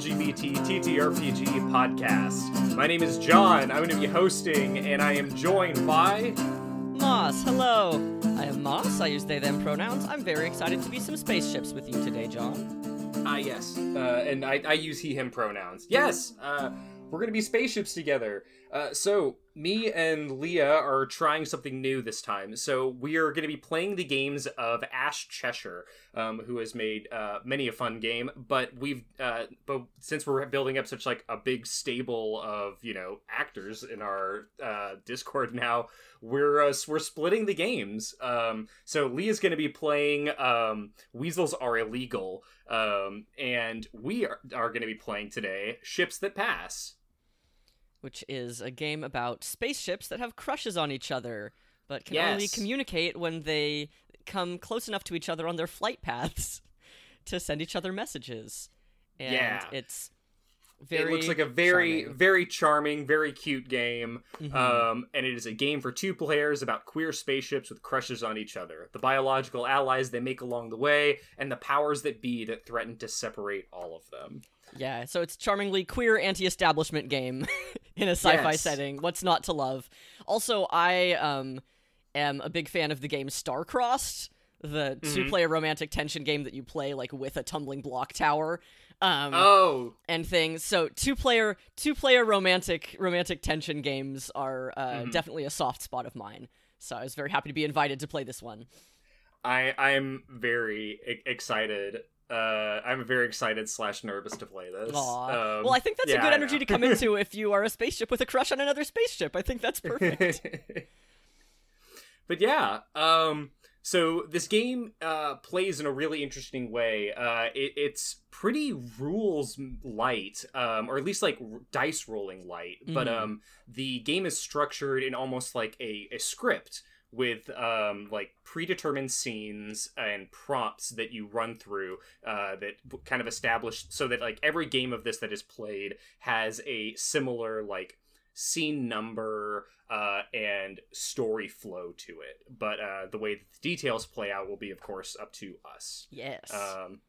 LGBT TTRPG podcast. My name is John. I'm going to be hosting, and I am joined by. Moss, hello. I am Moss. I use they them pronouns. I'm very excited to be some spaceships with you today, John. Ah, yes. Uh, and I, I use he, him pronouns. Yes! Uh, we're going to be spaceships together. Uh, so, me and Leah are trying something new this time. So, we are going to be playing the games of Ash Cheshire, um, who has made uh, many a fun game. But we've, uh, but since we're building up such like a big stable of you know actors in our uh, Discord now, we're uh, we're splitting the games. Um, so Leah's going to be playing um, Weasels Are Illegal, um, and we are, are going to be playing today Ships That Pass which is a game about spaceships that have crushes on each other, but can Yes. only communicate when they come close enough to each other on their flight paths to send each other messages. And Yeah. it's very it looks like a very charming. very charming very cute game Mhm. um, and it is a game for two players about queer spaceships with crushes on each other the biological allies they make along the way and the powers that be that threaten to separate all of them Yeah, so it's charmingly queer anti-establishment game in a sci-fi Yes. setting. What's not to love? Also, I um am a big fan of the game Starcrossed, the Mm-hmm. two-player romantic tension game that you play like with a tumbling block tower. Um oh and things. So two-player two-player romantic romantic tension games are uh, Mm-hmm. definitely a soft spot of mine. So I was very happy to be invited to play this one. i i'm very e- excited uh, I'm very excited slash nervous to play this. Um, well, I think that's yeah, a good energy to come into if you are a spaceship with a crush on another spaceship. I think that's perfect. but yeah, um, so this game uh, plays in a really interesting way. Uh, it, it's pretty rules light, um, or at least like r- dice rolling light. But Mhm. um, the game is structured in almost like a, a script with um, like predetermined scenes and prompts that you run through uh, that kind of establish so that like every game of this that is played has a similar like scene number uh, and story flow to it. But uh, the way that the details play out will be, of course, up to us. yes. Um,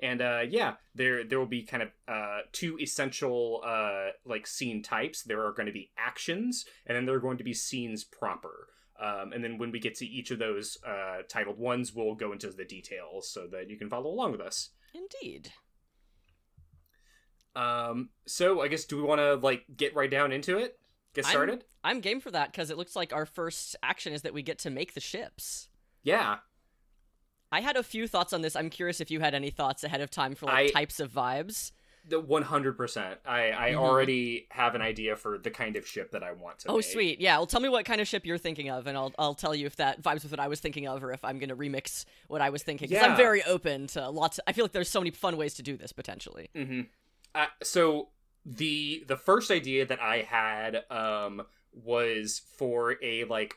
and uh, yeah, there there will be kind of uh, two essential uh, like scene types. There are going to be actions, and then there are going to be scenes proper. Um, and then when we get to each of those uh, titled ones, we'll go into the details so that you can follow along with us. Indeed. Um, so I guess do we want to like get right down into it? Get I'm- started? I'm game for that because it looks like our first action is that we get to make the ships. Yeah. I had a few thoughts on this. I'm curious if you had any thoughts ahead of time for like I- types of vibes. The one hundred percent. I I Mhm. already have an idea for the kind of ship that I want to. Oh, make. sweet. Yeah. Well, tell me what kind of ship you're thinking of, and I'll I'll tell you if that vibes with what I was thinking of, or if I'm gonna remix what I was thinking. Because Yeah. I'm very open to lots. I feel like there's so many fun ways to do this potentially. Mm-hmm. Uh, so the the first idea that I had um was for a like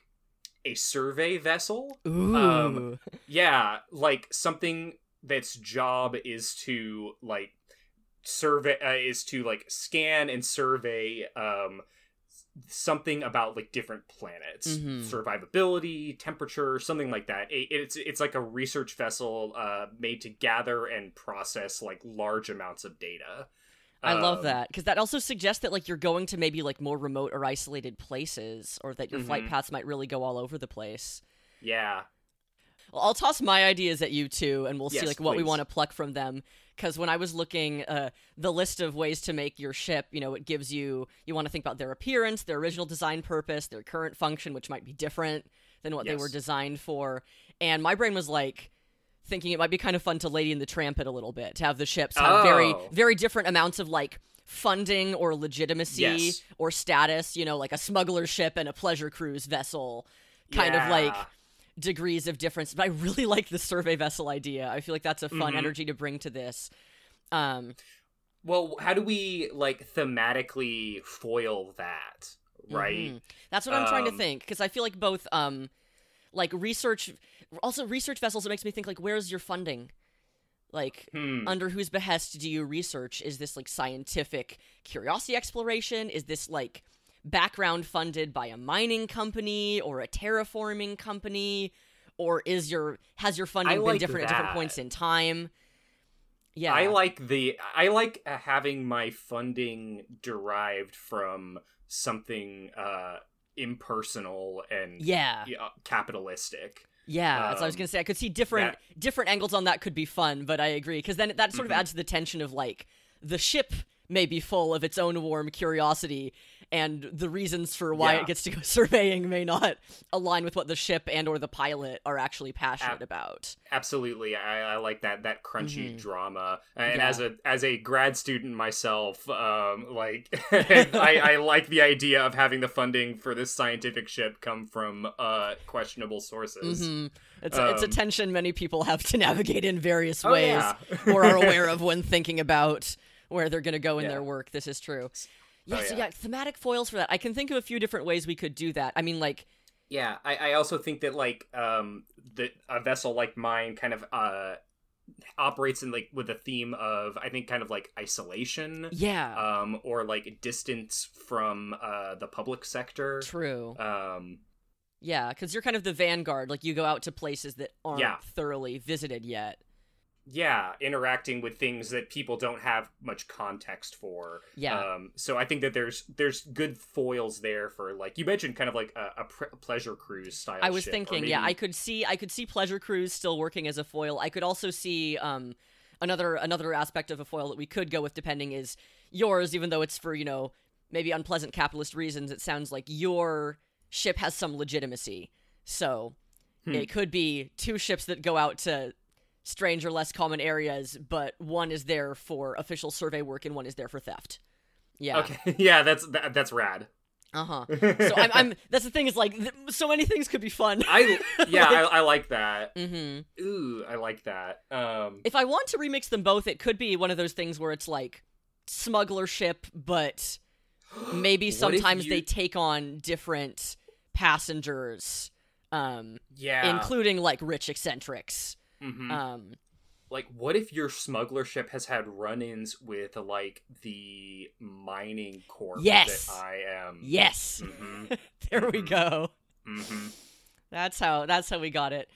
a survey vessel. Ooh. Um, Yeah, like something that's job is to like survey uh, is to like scan and survey um something about like different planets Mhm. survivability temperature something like that it, it's it's like a research vessel uh made to gather and process like large amounts of data I love Um, that because that also suggests that like you're going to maybe like more remote or isolated places, or that your flight Mhm. paths might really go all over the place. yeah Well, I'll toss my ideas at you too, and we'll see like what we want to pluck from them. Because when I was looking, uh, the list of ways to make your ship, you know, it gives you you want to think about their appearance, their original design purpose, their current function, which might be different than what they were designed for. And my brain was like thinking it might be kind of fun to Lady and the Tramp it a little bit to have the ships have very Oh. very different amounts of like funding or legitimacy Yes. or status. You know, like a smuggler ship and a pleasure cruise vessel, kind of like Yeah. Degrees of difference. But I really like the survey vessel idea. I feel like that's a fun Mhm. energy to bring to this. Um, well how do we like thematically foil that right mhm. That's what I'm trying to Um, think because I feel like both, um, like research, also research vessels. It makes me think like, where's your funding? Like, Hmm. under whose behest do you research? Is this like scientific curiosity exploration? Is this like background funded by a mining company or a terraforming company? Or is your has your funding been like different at different points in time? Yeah. I like the I like uh, having my funding derived from something uh impersonal and Yeah. capitalistic. Yeah, that's what I was Um, gonna say. I could see different different angles on that could be fun, but I agree because then that sort of Mhm. adds to the tension of like the ship may be full of its own warm curiosity, and the reasons for why Yeah. it gets to go surveying may not align with what the ship and or the pilot are actually passionate Ab- about. Absolutely, I, I like that that crunchy Mhm. drama. And Yeah. as a as a grad student myself, um, like I, I like the idea of having the funding for this scientific ship come from uh questionable sources. hmm It's a, it's a Um, tension many people have to navigate in various Oh, ways, yeah. or are aware of when thinking about where they're going to go in Yeah. their work. This is true. Yeah, Oh, so yeah. yeah, thematic foils for that. I can think of a few different ways we could do that. I mean, like, Yeah, I, I also think that like um that a vessel like mine kind of uh operates in like with a theme of I think kind of like isolation. yeah, Um or like distance from uh the public sector. true. Um Yeah, because you're kind of the vanguard. Like, you go out to places that aren't Yeah. thoroughly visited yet. Yeah, interacting with things that people don't have much context for. Yeah. Um so I think that there's there's good foils there for like you mentioned kind of like a, a pre- pleasure cruise style I was ship, thinking, yeah, I could see, I could see pleasure cruise still working as a foil. I could also see, um, another another aspect of a foil that we could go with, depending, is yours. Even though it's for you know maybe unpleasant capitalist reasons, it sounds like your ship has some legitimacy. So Hmm. it could be two ships that go out to strange or less common areas, but one is there for official survey work and one is there for theft. Yeah. Okay. yeah, that's that, that's rad. Uh huh. So I'm, I'm. That's the thing is like, th- so many things could be fun. I yeah, I, I like that. mm-hmm. Ooh, I like that. Um, If I want to remix them both, it could be one of those things where it's like smuggler ship, but maybe sometimes you- they take on different passengers, um, yeah, including like rich eccentrics. Mhm. Um, like what if your smuggler ship has had run-ins with like the mining corp Yes. that I am? yes, hmm there we Mhm. go. hmm That's how. That's how we got it.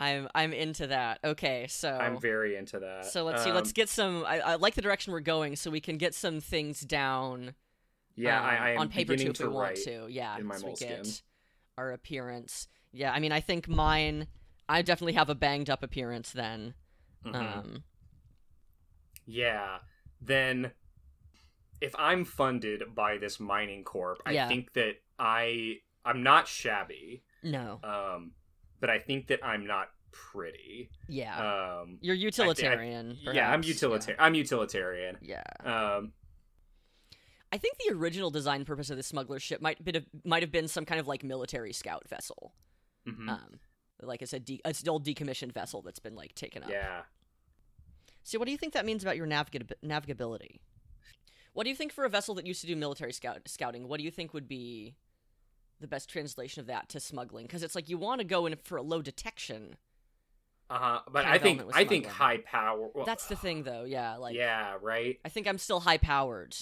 I'm. I'm into that. Okay, so I'm very into that. so let's see. Um, Let's get some. I, I like the direction we're going, so we can get some things down. Yeah, um, I, I am on paper too if we want to. Yeah, in my so we get our appearance. Yeah, I mean, I think mine. I definitely have a banged up appearance then. Mhm. Um, Yeah. Then if I'm funded by this mining corp, I Yeah. think that I I'm not shabby. no, Um but I think that I'm not pretty. yeah, Um you're utilitarian. yeah, I'm utilitarian. I'm utilitarian. Yeah. Um I think the original design purpose of the smuggler ship might been might have been some kind of like military scout vessel. mhm. Um, like it's a de- it's an old decommissioned vessel that's been like taken up. yeah. So, what do you think that means about your navigab- navigability? What do you think for a vessel that used to do military scout- scouting? What do you think would be the best translation of that to smuggling? Because it's like you want to go in for a low detection. Uh-huh. But I think I think high power well, That's the thing, though. Yeah, like Yeah, right? I think I'm still high powered.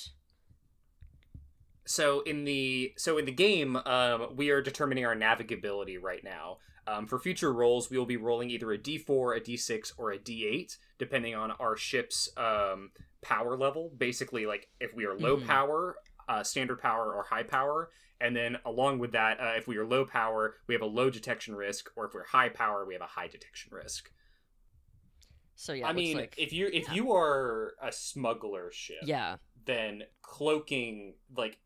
so in the so in the game um, we are determining our navigability right now um, for future rolls we will be rolling either a d4 a d6 or a d8 depending on our ship's um, power level basically like if we are low Mhm. power uh, standard power or high power and then along with that uh, if we are low power we have a low detection risk or if we're high power we have a high detection risk So yeah, i mean like- if you if yeah. you are a smuggler ship yeah, then cloaking like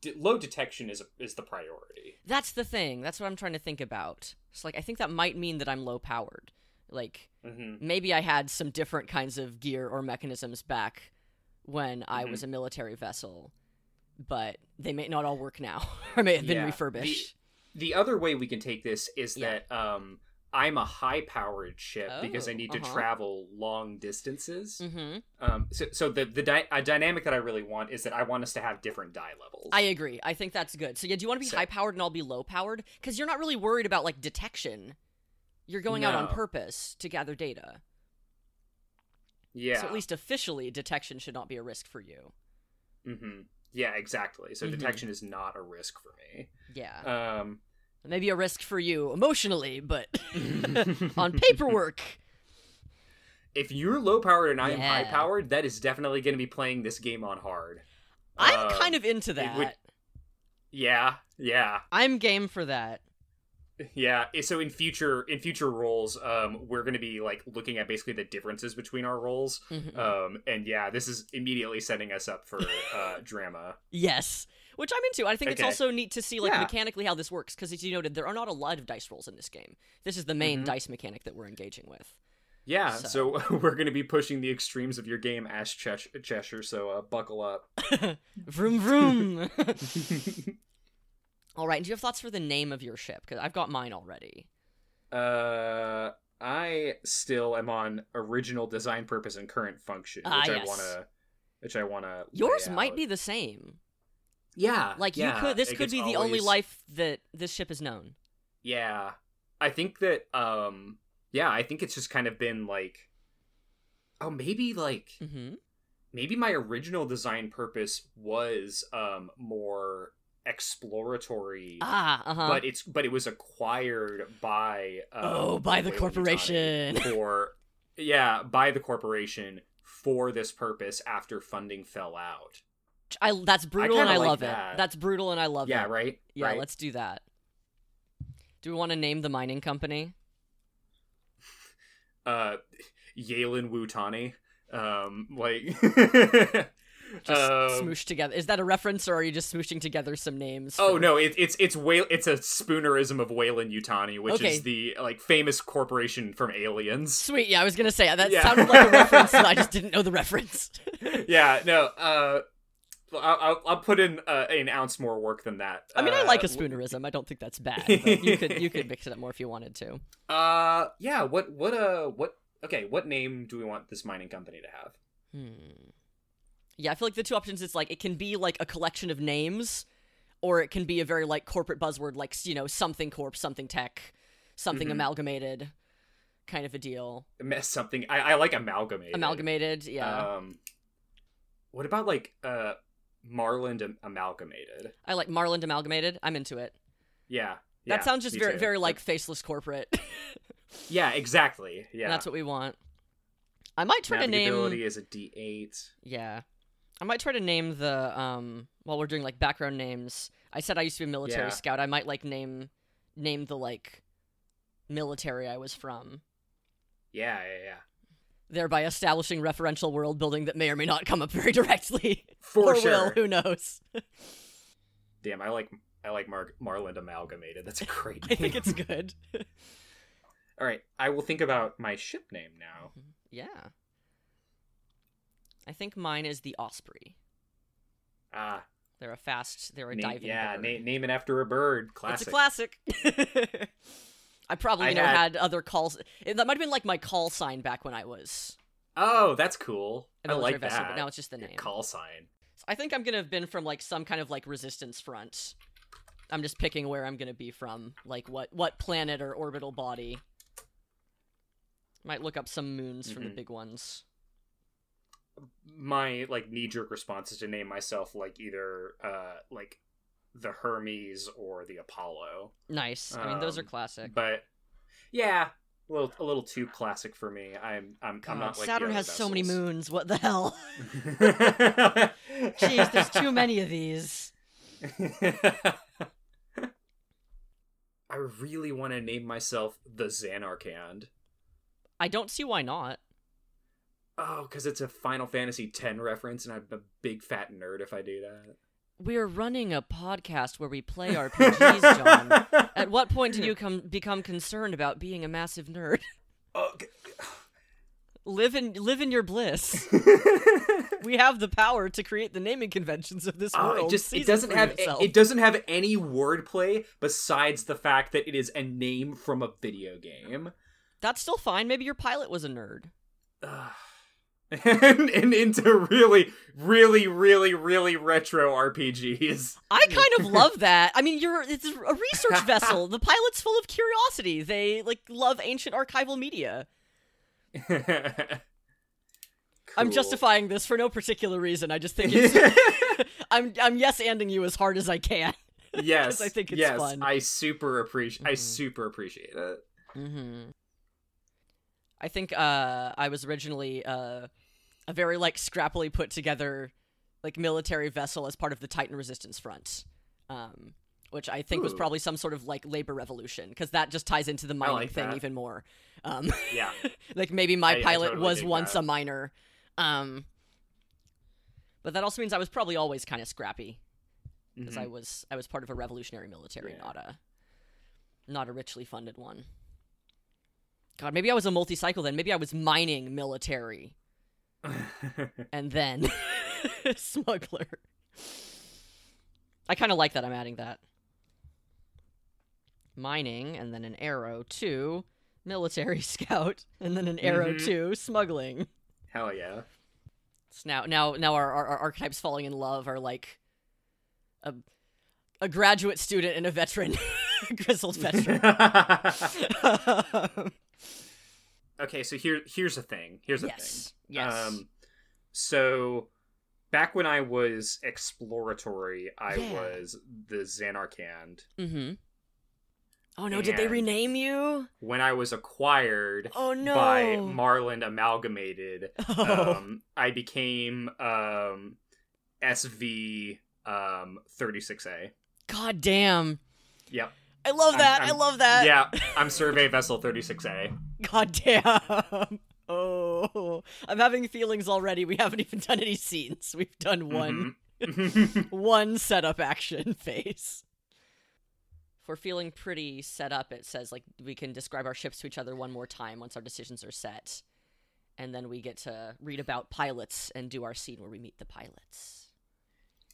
d- low detection is is the priority. that's the thing. That's what I'm trying to think about. It's like I think that might mean that I'm low powered. Like hmm maybe I had some different kinds of gear or mechanisms back when I Mhm. was a military vessel, but they may not all work now or may have been Yeah, refurbished. The other way we can take this is Yeah. that um, I'm a high powered ship because I Oh, need to uh-huh. travel long distances. hmm Um, so, so the the a dynamic that I really want is that I want us to have different die levels. I agree. I think that's good. So yeah, do you want to be So- high powered and I'll be low powered? Because you're not really worried about like detection. You're going out on purpose to gather data. yeah. So at least officially, detection should not be a risk for you. hmm Yeah, exactly. So Mhm. detection is not a risk for me. Yeah. Um, Maybe a risk for you emotionally, but on paperwork. if you're low powered and I am high powered, that is definitely going to be playing this game on hard. I'm Um, kind of into that. would- Yeah, yeah, I'm game for that. yeah. So in future in future roles, um, we're going to be like looking at basically the differences between our roles. Mhm. Um, and yeah, this is immediately setting us up for uh, drama. Yes. Which I'm into. I think it's also neat to see like Yeah. mechanically how this works because as you noted, there are not a lot of dice rolls in this game. This is the main Mhm. dice mechanic that we're engaging with. Yeah, So- so, we're going to be pushing the extremes of your game, Ash Chesh- Cheshire. So uh, buckle up. vroom vroom. All right. And do you have thoughts for the name of your ship? Because I've got mine already. Uh, I still am on original design purpose and current function, which Ah, I wanna, which I wanna. Yours lay might be the same. Yeah, Like yeah, you could. This could be the only life that this ship has known. Yeah, I think that. Um, yeah, I think it's just kind of been like, oh, maybe like Mm-hmm. maybe my original design purpose was um more exploratory. Ah. Uh huh. But it's but it was acquired by um, Oh, by the corporation. for yeah by the corporation for this purpose after funding fell out. I. That's brutal and I like love that. it. That's brutal and I love yeah, it. Yeah, right. Yeah. right? Let's do that. Do we want to name the mining company? uh Yalen Wutani. Um like Just um, smoosh together. Is that a reference, or are you just smooshing together some names? Oh no, it, it's it's Whale, it's a spoonerism of Weyland Yutani, which Okay. is the like famous corporation from Aliens. Sweet. Yeah, I was gonna say that Yeah. sounded like a reference, I just didn't know the reference. yeah, no, uh I'll, I'll, I'll put in uh, an ounce more work than that. I mean, I like a Uh, spoonerism. I don't think that's bad. You could you could mix it up more if you wanted to. Uh, yeah. What? What? Uh, what? Okay. What name do we want this mining company to have? Hmm. Yeah, I feel like the two options It's like it can be like a collection of names, or it can be a very like corporate buzzword, like you know something corp, something tech, something Mhm. amalgamated, kind of a deal. Something. I, I like amalgamated. Amalgamated, yeah. Um, what about like uh, Marland am- amalgamated? I like Marland amalgamated. I'm into it. Yeah. That sounds just very too. very like faceless corporate. Yeah, exactly. Yeah. And that's what we want. I might try to name. Navigability is a D eight. Yeah. I might try to name the um while we're doing like background names. I said I used to be a military Yeah. scout. I might like name name the like military I was from, Yeah, yeah, yeah. Thereby establishing referential world building that may or may not come up very directly. For or sure. will, who knows? Damn, I like I like Mar- Marland amalgamated. That's a great. name. I think it's good. All right, I will think about my ship name now. yeah. I think mine is the Osprey. Ah, They're a fast, they're a name, diving yeah, bird. na- name it after a bird. Classic. It's a classic. I probably I you know had- had... other calls. That might have been like my call sign back when I was Oh, that's cool. I like vessel, that. but now it's just the Your name. call sign. So I think I'm gonna have been from like some kind of like resistance front. I'm just picking where I'm gonna be from, like what what planet or orbital body. Might look up some moons from the big ones. My like knee jerk response is to name myself like either uh like the Hermes or the Apollo. Nice. I mean, those are Um, classic. But yeah, a little a little too classic for me. I'm I'm God, I'm not like Saturn has so many moons. What the hell? Jeez, there's too many of these. I really want to name myself the Zanarkand. I don't see why not. Oh, because it's a Final Fantasy X reference, and I'm a big fat nerd if I do that. We're running a podcast where we play RPGs, John. At what point did you come become concerned about being a massive nerd? G- live in live in your bliss. we have the power to create the naming conventions of this uh, world. it just it doesn't have yourself. it doesn't have any wordplay besides the fact that it is a name from a video game. That's still fine. Maybe your pilot was a nerd. Ugh. and, and into really, really, really, really retro RPGs. I kind of love that. I mean, you're it's a research vessel. The pilot's full of curiosity. They like love ancient archival media. I'm justifying this for no particular reason. I just think it's I'm I'm yes anding you as hard as I can. yes, I think it's yes, fun. I super appreciate. I Mhm. super appreciate it. Mm-hmm. I think uh, I was originally uh, a very like scrappily put together like military vessel as part of the Titan Resistance Front, um, which I think was probably some sort of like labor revolution because that just ties into the mining like thing that. even more. Um, Yeah. like maybe my I- I pilot totally was once that. a miner, um, but that also means I was probably always kind of scrappy because I Mhm. was I was part of a revolutionary military, Yeah. not a not a richly funded one. God, maybe I was a multi-cycle then. Maybe I was mining military and then smuggler. I kind of like that. I'm adding that. Mining and then an arrow to military scout and then an arrow Mhm. to smuggling. Hell yeah. So now, now, now our, our, our archetypes falling in love are like a a graduate student and a veteran, grizzled veteran. Okay, so here here's the thing. Here's the yes, thing. yes. Um, so back when I was exploratory, I Yeah. was the Zanarkand. mm-hmm. Oh no! Did they rename you? When I was acquired Oh no! by Marlin Amalgamated, oh. um, I became um, SV um, 36A. God damn! Yep. I love I'm- that. i I'm- love that. yeah, I'm Survey Vessel 36A. God damn. Oh, I'm having feelings already. We haven't even done any scenes. We've done one Mhm. one setup action phase. If we're feeling pretty set up, it says like we can describe our ships to each other one more time once our decisions are set. And then we get to read about pilots and do our scene where we meet the pilots.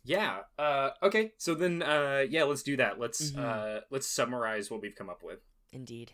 Yeah. Uh, okay. So then, uh, yeah, let's do that. Let's Mhm. uh, let's summarize what we've come up with. Indeed.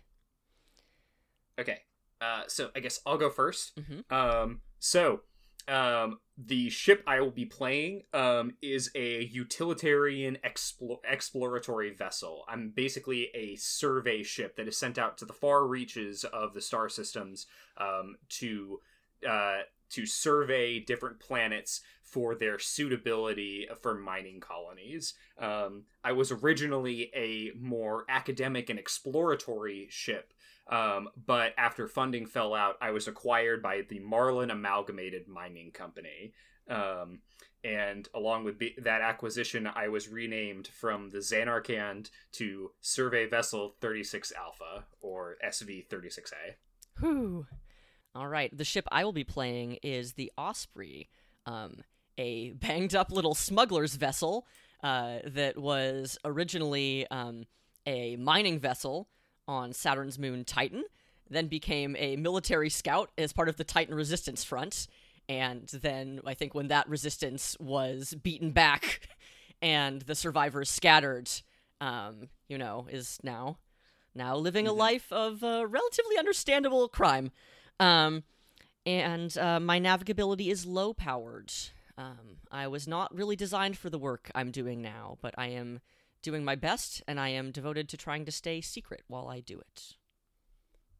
Okay. Uh, so I guess I'll go 1st Mhm. Um, so um, the ship I will be playing um, is a utilitarian explo- exploratory vessel. I'm basically a survey ship that is sent out to the far reaches of the star systems um, to uh, to survey different planets for their suitability for mining colonies. Um, I was originally a more academic and exploratory ship um, but after funding fell out, I was acquired by the Marlin Amalgamated Mining Company. Um, and along with be- that acquisition, I was renamed from the Zanarkand to Survey Vessel 36 Alpha, or SV 36A. Whew. All right. The ship I will be playing is the Osprey, um, a banged up little smuggler's vessel uh, that was originally um, a mining vessel on Saturn's moon Titan, then became a military scout as part of the Titan Resistance Front. And then I think when that resistance was beaten back and the survivors scattered, um, you know, is now now living a Mhm. life of uh, relatively understandable crime. Um, and uh, my navigability is low powered. Um, I was not really designed for the work I'm doing now, but I am doing my best, and I am devoted to trying to stay secret while I do it.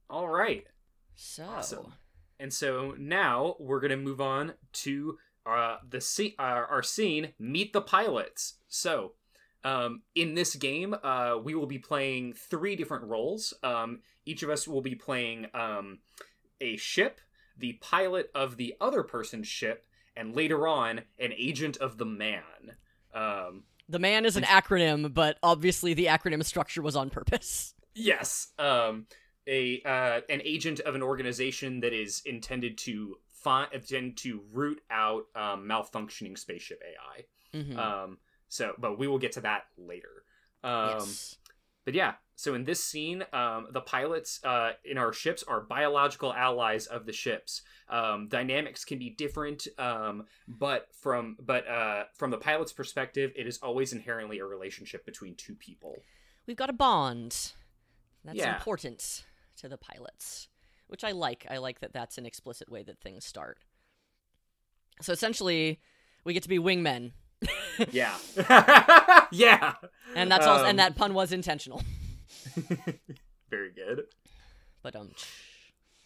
All right. So, Awesome. And so now we're going to move on to uh, the scene, uh, our scene, Meet the Pilots. So, um, in this game, uh, we will be playing three different roles. Um, each of us will be playing um, a ship, the pilot of the other person's ship, and later on, an agent of the man. Um, the man is an acronym, but obviously the acronym structure was on purpose. Yes, um, a uh, an agent of an organization that is intended to find intend to root out um, malfunctioning spaceship AI. Mhm. Um, so, but we will get to that later. Um, yes. But yeah, so in this scene, um, the pilots uh, in our ships are biological allies of the ships. Um, dynamics can be different, um, but from but uh, from the pilot's perspective, it is always inherently a relationship between two people. We've got a bond. That's Yeah. important to the pilots, which I like. I like that that's an explicit way that things start. So essentially, we get to be wingmen, Yeah, yeah, and that's also, Um, and that pun was intentional. Very good. But um,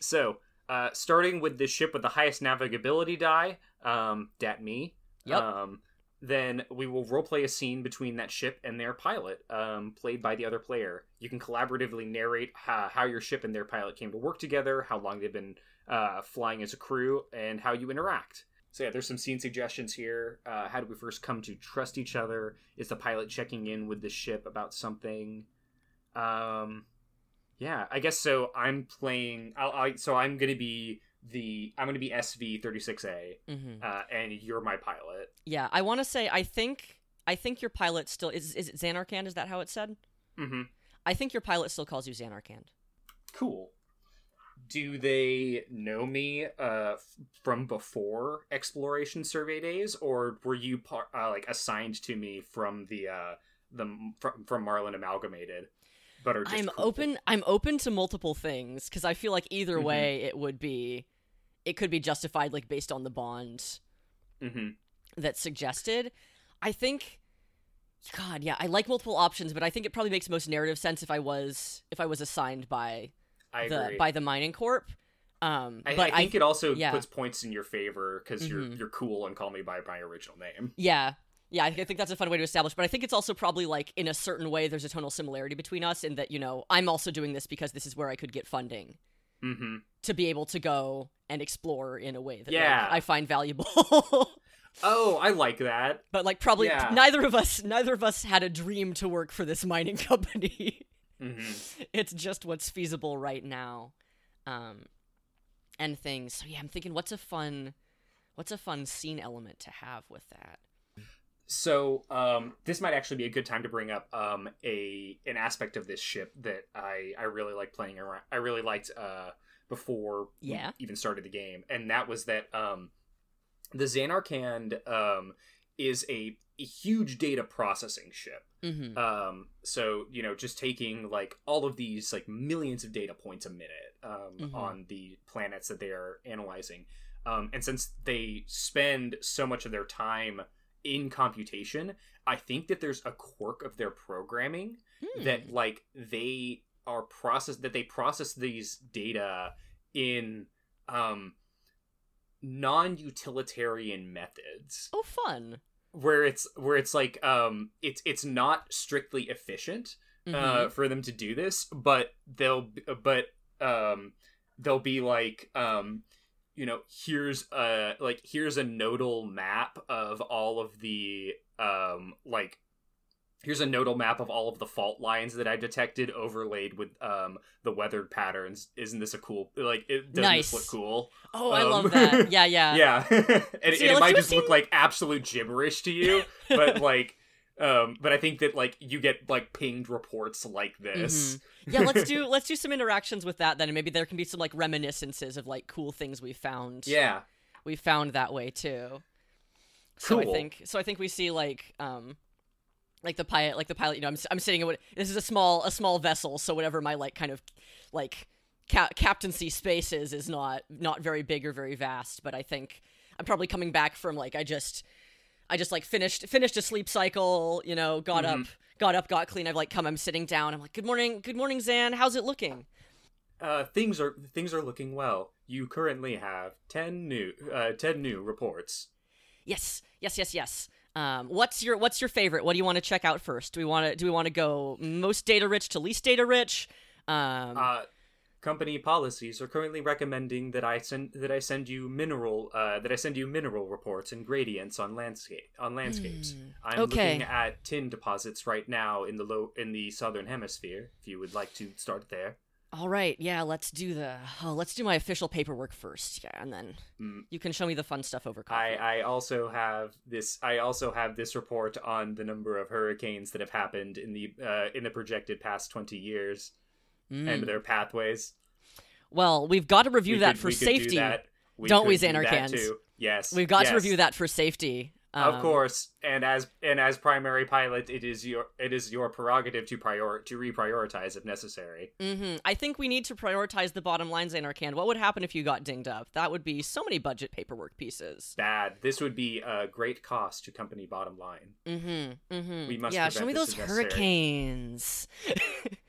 So, uh, starting with the ship with the highest navigability die, um, dat me. Yep. Um, then we will roleplay a scene between that ship and their pilot, um, played by the other player. You can collaboratively narrate how, how your ship and their pilot came to work together, how long they've been uh, flying as a crew, and how you interact. So yeah, there's some scene suggestions here. Uh, how do we first come to trust each other? Is the pilot checking in with the ship about something? Um, yeah, I guess so. I'm playing. I'll, I so I'm gonna be the I'm gonna be SV 36A, Mm-hmm. uh, and you're my pilot. Yeah, I want to say I think I think your pilot still is. Is it Zanarkand? Is that how it's said? Mm-hmm. I think your pilot still calls you Zanarkand. Cool. Do they know me uh, from before exploration survey days, or were you par- uh, like assigned to me from the uh, the from, from Marlin Amalgamated? But are just I'm cool? open. I'm open to multiple things because I feel like either Mhm. way it would be, it could be justified like based on the bond Mm-hmm. that's suggested. I think, God, yeah, I like multiple options, but I think it probably makes most narrative sense if I was if I was assigned by the agree. by the mining corp. Um, I, but I think it also yeah. puts points in your favor because you're Mhm. you're cool and call me by my original name. Yeah. Yeah, I think that's a fun way to establish, but I think it's also probably like in a certain way there's a tonal similarity between us in that, you know, I'm also doing this because this is where I could get funding Mm-hmm. to be able to go and explore in a way that like, Yeah. I find valuable. Oh, I like that. but like probably Yeah. neither of us neither of us had a dream to work for this mining company. Mm-hmm. it's just what's feasible right now. Um and things. So yeah, I'm thinking what's a fun what's a fun scene element to have with that? So, um, this might actually be a good time to bring up um, a an aspect of this ship that I I really like playing around. I really liked uh, before Yeah. even started the game, and that was that um, the Zanarkand um, is a, a huge data processing ship. Mhm. Um, so you know, just taking like all of these like millions of data points a minute um, Mhm. on the planets that they are analyzing, um, and since they spend so much of their time in computation, I think that there's a quirk of their programming Hmm. that like they are process that they process these data in um non-utilitarian methods Oh fun. Where it's where it's like um it's it's not strictly efficient uh for them to do this but they'll but um they'll be like um you know here's a like here's a nodal map of all of the um like here's a nodal map of all of the fault lines that I detected overlaid with um the weathered patterns isn't this a cool like it doesn't Nice. this look cool Oh, I Um, love that. Yeah, yeah. yeah and, it might "You just look like absolute gibberish to you but like um but i think that like you get like pinged reports like this yeah, let's do let's do some interactions with that then, and maybe there can be some like reminiscences of like cool things we found. yeah we found that way too. So I think so. I think we see like um, like the pilot, like the pilot. You know, I'm I'm sitting in what this is a small a small vessel, so whatever my like kind of like ca- captaincy space is is not not very big or very vast. But I think I'm probably coming back from like I just I just like finished finished a sleep cycle. You know, got Mm-hmm. up got up, got clean. I've like come. I'm sitting down. I'm like, good morning, good morning, Zan. How's it looking? uh things are things are looking well you currently have 10 new uh 10 new reports Yes, yes, yes, yes. Um, what's your what's your favorite? What do you want to check out first? Do we want to do we want to go most data rich to least data rich? Um, uh company policies are currently recommending that i send that i send you mineral uh that i send you mineral reports and gradients on landscape on landscapes i'm Hmm, okay. looking at tin deposits right now in the low in the southern hemisphere if you would like to start there all right, yeah, let's do the oh, let's do my official paperwork first, yeah, and then Mm. you can show me the fun stuff over coffee. I, I also have this. I also have this report on the number of hurricanes that have happened in the uh, in the projected past twenty years Mm. and their pathways. Well, we've got to review We that could- for could do safety. that. We Don't we, could do that Xanarkans? Yes, We've got to review that for safety. Of Um, course, and as and as primary pilot, it is your it is your prerogative to prior to reprioritize if necessary. Mm-hmm. I think we need to prioritize the bottom lines in our can. What would happen if you got dinged up? That would be so many budget paperwork pieces. Bad. This would be a great cost to company bottom line. Mm-hmm. Mm-hmm. We must Yeah, show me those this if necessary. hurricanes.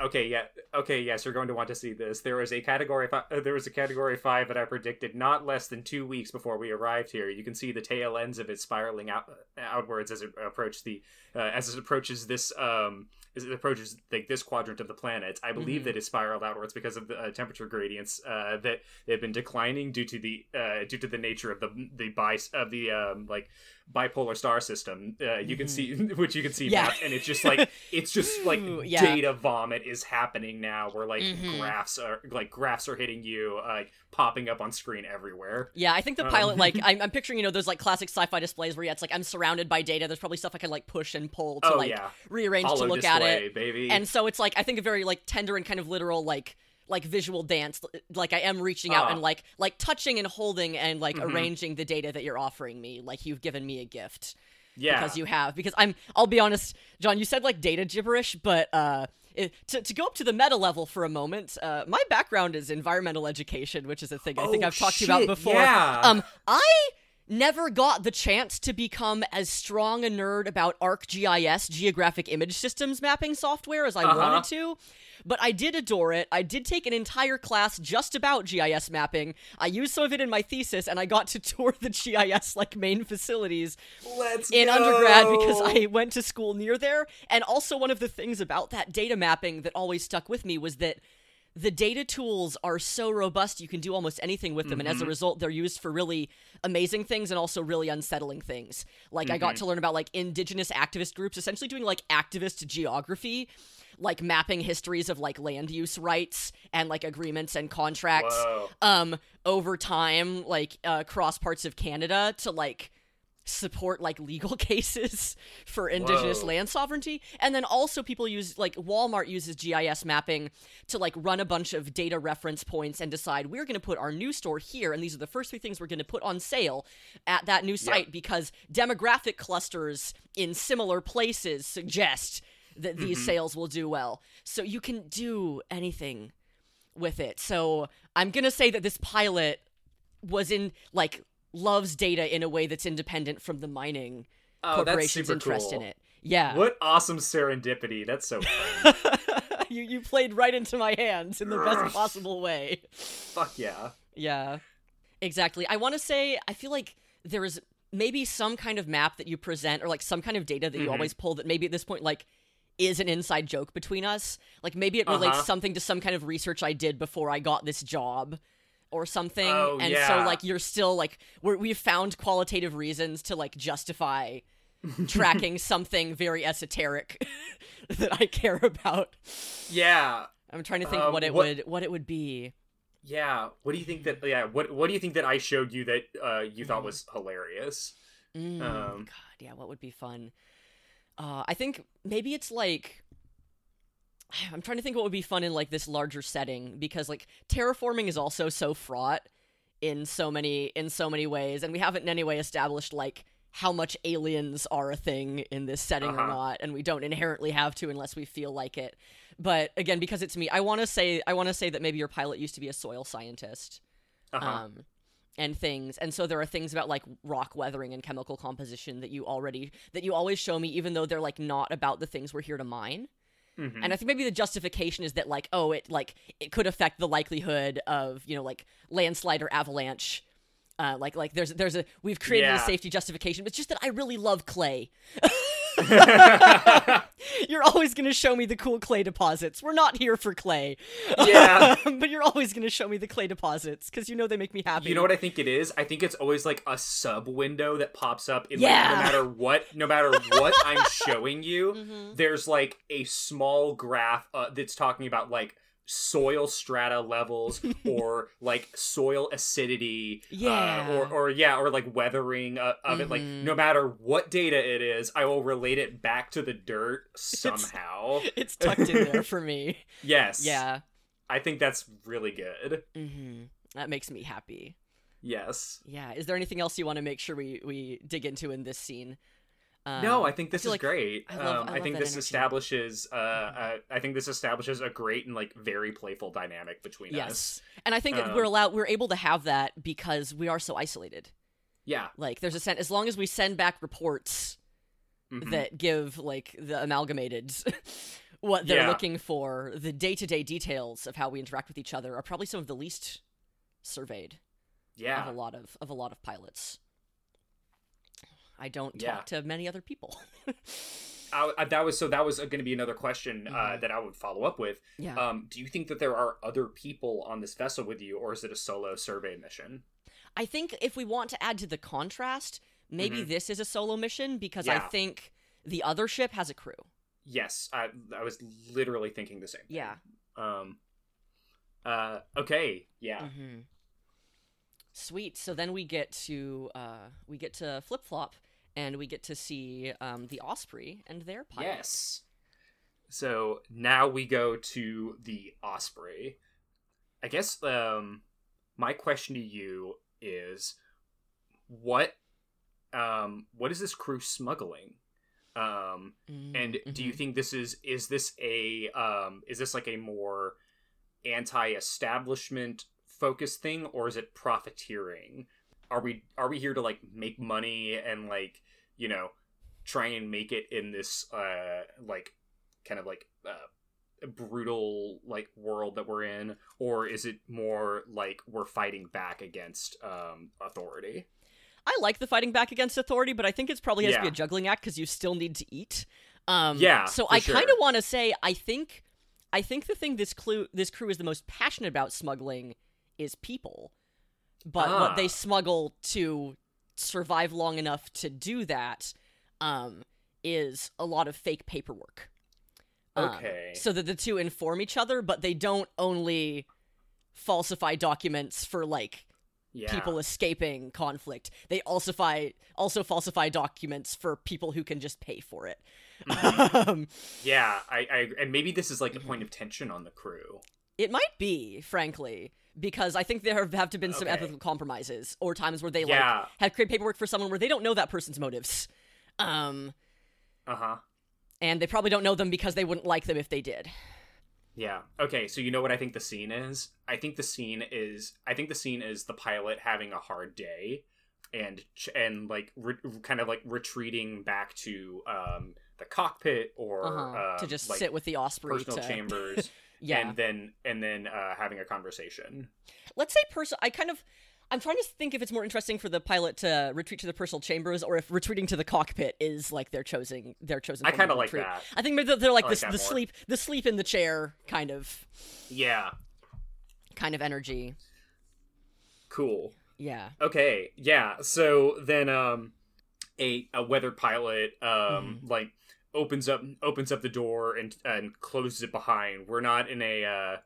Okay, yeah. Okay, yes, you're going to want to see this. There was a category uh, there was a category 5 that I predicted not less than 2 weeks before we arrived here. You can see the tail ends of it spiraling out outwards as it approaches the uh, as it approaches this um as it approaches like this quadrant of the planet. I believe Mhm. that it spiraled outwards because of the uh, temperature gradients uh, that they've been declining due to the uh, due to the nature of the the bis of the um like bipolar star system. Uh, you can see which you can see Mm-hmm. Yeah. and it's just like it's just like Ooh, yeah. data vomit is happening now, where like Mhm. graphs are like graphs are hitting you, uh, like popping up on screen everywhere. Yeah, I think the Um, pilot, like, I'm, I'm picturing, you know, those like classic sci-fi displays where yeah, it's like I'm surrounded by data. There's probably stuff I can like push and pull to oh like yeah, rearrange hollow to look display, at it. baby. And so it's like I think a very like tender and kind of literal like like visual dance. Like I am reaching out Ah. and like like touching and holding and like Mhm. arranging the data that you're offering me. Like you've given me a gift yeah, because you have. Because I'm. I'll be honest, John. You said like data gibberish, but uh. it- to, to go up to the meta level for a moment, uh, my background is environmental education, which is a thing I think Oh, I've talked to you about before. yeah. Um, I never got the chance to become as strong a nerd about ArcGIS, Geographic Image Systems mapping software, as I Uh-huh. wanted to. But I did adore it. I did take an entire class just about GIS mapping. I used some of it in my thesis, and I got to tour the GIS like main facilities Let's in go! undergrad because I went to school near there. And also, one of the things about that data mapping that always stuck with me was that the data tools are so robust you can do almost anything with them. And as a result they're used for really amazing things and also really unsettling things. Like i got to learn about like indigenous activist groups essentially doing like activist geography like mapping histories of like land use rights and like agreements and contracts Whoa. um over time like uh, across parts of canada to like support like legal cases for indigenous Whoa. land sovereignty and then also people use like walmart uses gis mapping to like run a bunch of data reference points and decide we're going to put our new store here and these are the first three things we're going to put on sale at that new site because demographic clusters in similar places suggest that these Mm-hmm. sales will do well so you can do anything with it. So I'm gonna say that this pilot was in like loves data in a way that's independent from the mining Oh, corporation's interest cool. in it. Yeah, What awesome serendipity! That's so you you played right into my hands in the best possible way. Fuck yeah. Yeah, exactly. I want to say I feel like there is maybe some kind of map that you present or like some kind of data that you Mhm. always pull that maybe at this point like is an inside joke between us. Like maybe it relates Uh-huh. something to some kind of research I did before I got this job or something. Oh, and yeah. so like you're still like we're, we've found qualitative reasons to like justify tracking something very esoteric that I care about. Yeah, I'm trying to think Um, what it what- would what it would be. yeah. What do you think that? Yeah. What What do you think that I showed you that uh, you thought was hilarious? Mm, Um, God, yeah, what would be fun? Uh, I think maybe it's like I'm trying to think what would be fun in like this larger setting because like terraforming is also so fraught in so many in so many ways, and we haven't in any way established like how much aliens are a thing in this setting or Uh-huh. not, and we don't inherently have to unless we feel like it. But again, because it's me, I want to say I want to say that maybe your pilot used to be a soil scientist Uh-huh. um, and things. And so there are things about like rock weathering and chemical composition that you already that you always show me, even though they're like not about the things we're here to mine. Mhm. And I think maybe the justification is that like, oh, it like it could affect the likelihood of you know like landslide or avalanche. Uh, like like there's there's a we've created a safety justification. It's just that I really love clay. You're always gonna show me the cool clay deposits. We're not here for clay. Yeah. but you're always gonna show me the clay deposits because you know they make me happy. You know what I think it is? I think it's always like a sub window that pops up in Yeah. like, no matter what no matter what I'm showing you, Mhm. there's like a small graph uh, that's talking about like soil strata levels or like soil acidity Yeah. uh, or or yeah or like weathering uh, of it like no matter what data it is I will relate it back to the dirt somehow It's tucked in there for me. yes Yeah. I think that's really good hmm That makes me happy. yes Yeah. Is there anything else you want to make sure we we dig into in this scene? Um, no, I think this feel is like great. I love- um, I I, think this energy. establishes. Uh, uh, I think this establishes a great and like very playful dynamic between us. Yes. And I think Um, we're allowed we're able to have that because we are so isolated. Yeah. Like there's a sense as long as we send back reports mhm. that give like the amalgamated what they're Yeah. looking for, the day to day details of how we interact with each other are probably some of the least surveyed Yeah. of a lot of of a lot of pilots. I don't Yeah. talk to many other people. I, that was so. That was going to be another question uh, Mhm. that I would follow up with. yeah. Um, do you think that there are other people on this vessel with you, or is it a solo survey mission? I think if we want to add to the contrast, maybe Mhm. this is a solo mission because I think the other ship has a crew. Yes, I, I was literally thinking the same. thing. Yeah. Um. Uh. Okay. Yeah. hmm Sweet. So then we get to uh, we get to flip flop, and we get to see um, the Osprey and their pilot. Yes. So now we go to the Osprey. I guess um my question to you is what um what is this crew smuggling? Um and do you Mhm. think this is is this a um is this like a more anti-establishment focused thing or is it profiteering? Are we are we here to like make money and like, you know, try and make it in this uh like kind of like uh brutal like world that we're in? Or is it more like we're fighting back against um authority? I like the fighting back against authority, but I think it's probably has to be a juggling act because you still need to eat. Um, Yeah, So I kind of want to say I think I think the thing this clue this crew is the most passionate about smuggling is people, but what they Ah. smuggle to survive long enough to do that um, is a lot of fake paperwork. Um, Okay. so that the two inform each other, but they don't only falsify documents for like yeah people escaping conflict. They also fi- also falsify documents for people who can just pay for it. Mm-hmm. um, yeah I, I and maybe this is like a point of tension on the crew it might be, frankly, because I think there have have to been some Okay. ethical compromises or times where they Yeah. like have created paperwork for someone where they don't know that person's motives. Um, uh-huh and they probably don't know them because they wouldn't like them if they did. Yeah. Okay, so you know what I think the scene is? I think the scene is I think the scene is the pilot having a hard day and ch- and like re- kind of like retreating back to um the cockpit or Uh-huh. uh, to just like sit with the Osprey personal to chambers yeah. and then and then uh having a conversation. let's say person i kind of i'm trying to think if it's more interesting for the pilot to retreat to the personal chambers or if retreating to the cockpit is like their chosen their chosen I kind of like retreat. that. i think maybe they're- like like this the sleep the sleep in the chair kind of Yeah. kind of energy Cool. yeah Okay, yeah. So then um a a weather pilot um Mm-hmm. like opens up opens up the door and and closes it behind. We're not in a uh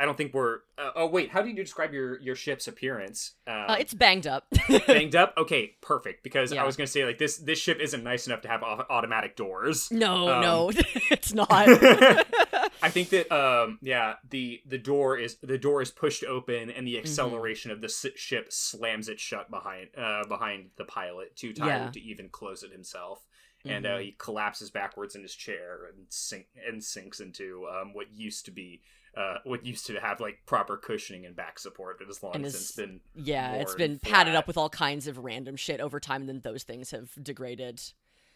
I don't think we're uh, Oh wait, how do you describe your your ship's appearance? Um, uh, it's banged up banged up. Okay, perfect because Yeah. I was going to say like this this ship isn't nice enough to have au- automatic doors. no Um, no it's not I think that um yeah the the door is the door is pushed open and the Mm-hmm. acceleration of the s- ship slams it shut behind uh behind the pilot too tired Yeah. to even close it himself and uh, Mhm. he collapses backwards in his chair and sink and sinks into um what used to be uh what used to have like proper cushioning and back support that has long And since is- been yeah it's been padded up with all kinds of random shit over time and then those things have degraded.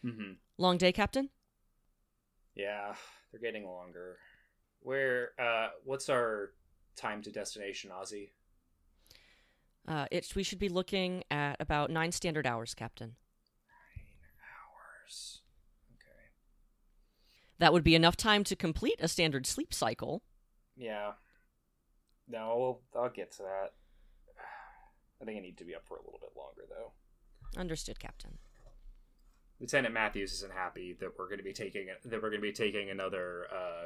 Mhm. long day captain? Yeah they're getting longer. Where uh what's our time to destination aussie uh it we should be looking at about nine standard hours captain hours okay That would be enough time to complete a standard sleep cycle. Yeah. No, I'll get to that. I think I need to be up for a little bit longer, though. Understood, Captain. Lieutenant Matthews isn't happy that we're going to be taking that we're going to be taking another uh,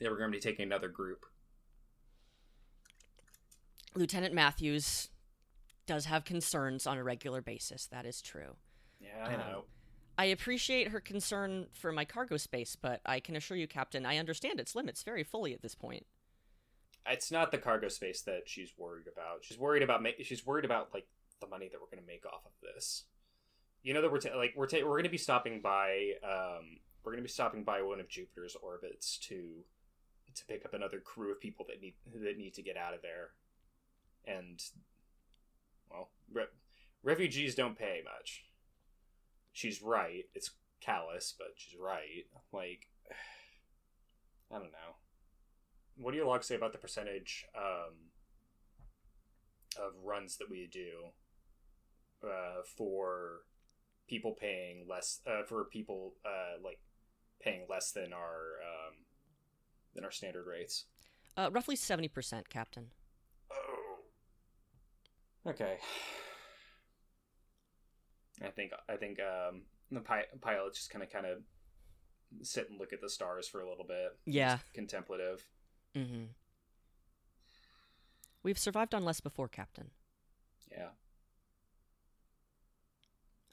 that we're going to be taking another group. Lieutenant Matthews does have concerns on a regular basis. That is true. Yeah, I Um, know. I appreciate her concern for my cargo space, but I can assure you, Captain, I understand its limits very fully at this point. It's not the cargo space that she's worried about. She's worried about ma- she's worried about like the money that we're going to make off of this. You know that we're ta- like we're ta- we're going to be stopping by um we're going to be stopping by one of Jupiter's orbits to to pick up another crew of people that need that need to get out of there. And well, re- refugees don't pay much. She's right. It's callous, but she's right. Like I don't know. What do your logs say about the percentage um, of runs that we do uh, for people paying less uh, for people uh, like paying less than our um, than our standard rates? Uh, roughly seventy percent, Captain. Oh. Okay. I think I think um, the pi- pilot just kind of kind of sit and look at the stars for a little bit. Yeah. Contemplative. Mm-hmm. We've survived on less before, Captain. Yeah.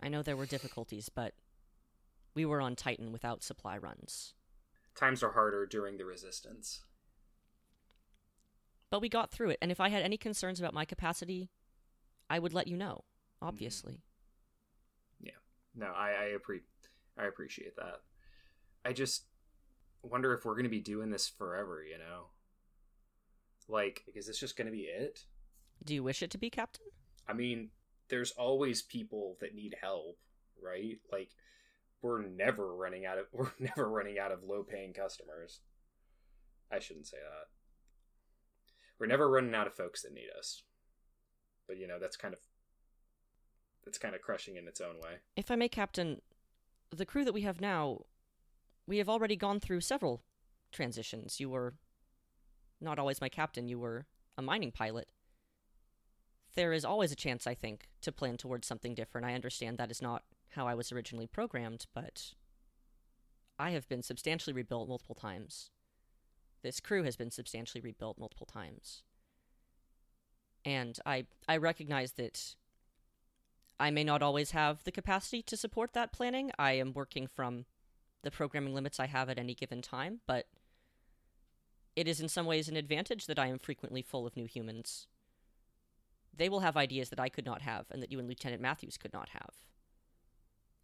I know there were difficulties, but we were on Titan without supply runs. Times are harder during the resistance. But we got through it, and if I had any concerns about my capacity, I would let you know, obviously. No, I I, appre- I appreciate that. I just wonder if we're going to be doing this forever, you know? Like, is this just going to be it? Do you wish it to be, Captain? I mean, there's always people that need help, right? Like, we're never running out of we're never running out of low-paying customers. I shouldn't say that. We're never running out of folks that need us. But you know, that's kind of that's kind of crushing in its own way. If I may, Captain, the crew that we have now, we have already gone through several transitions. You were not always my captain, you were a mining pilot. There is always a chance, I think, to plan towards something different. I understand that is not how I was originally programmed, but I have been substantially rebuilt multiple times. This crew has been substantially rebuilt multiple times. And I I recognize that I may not always have the capacity to support that planning. I am working from the programming limits I have at any given time, but it is in some ways an advantage that I am frequently full of new humans. They will have ideas that I could not have and that you and Lieutenant Matthews could not have.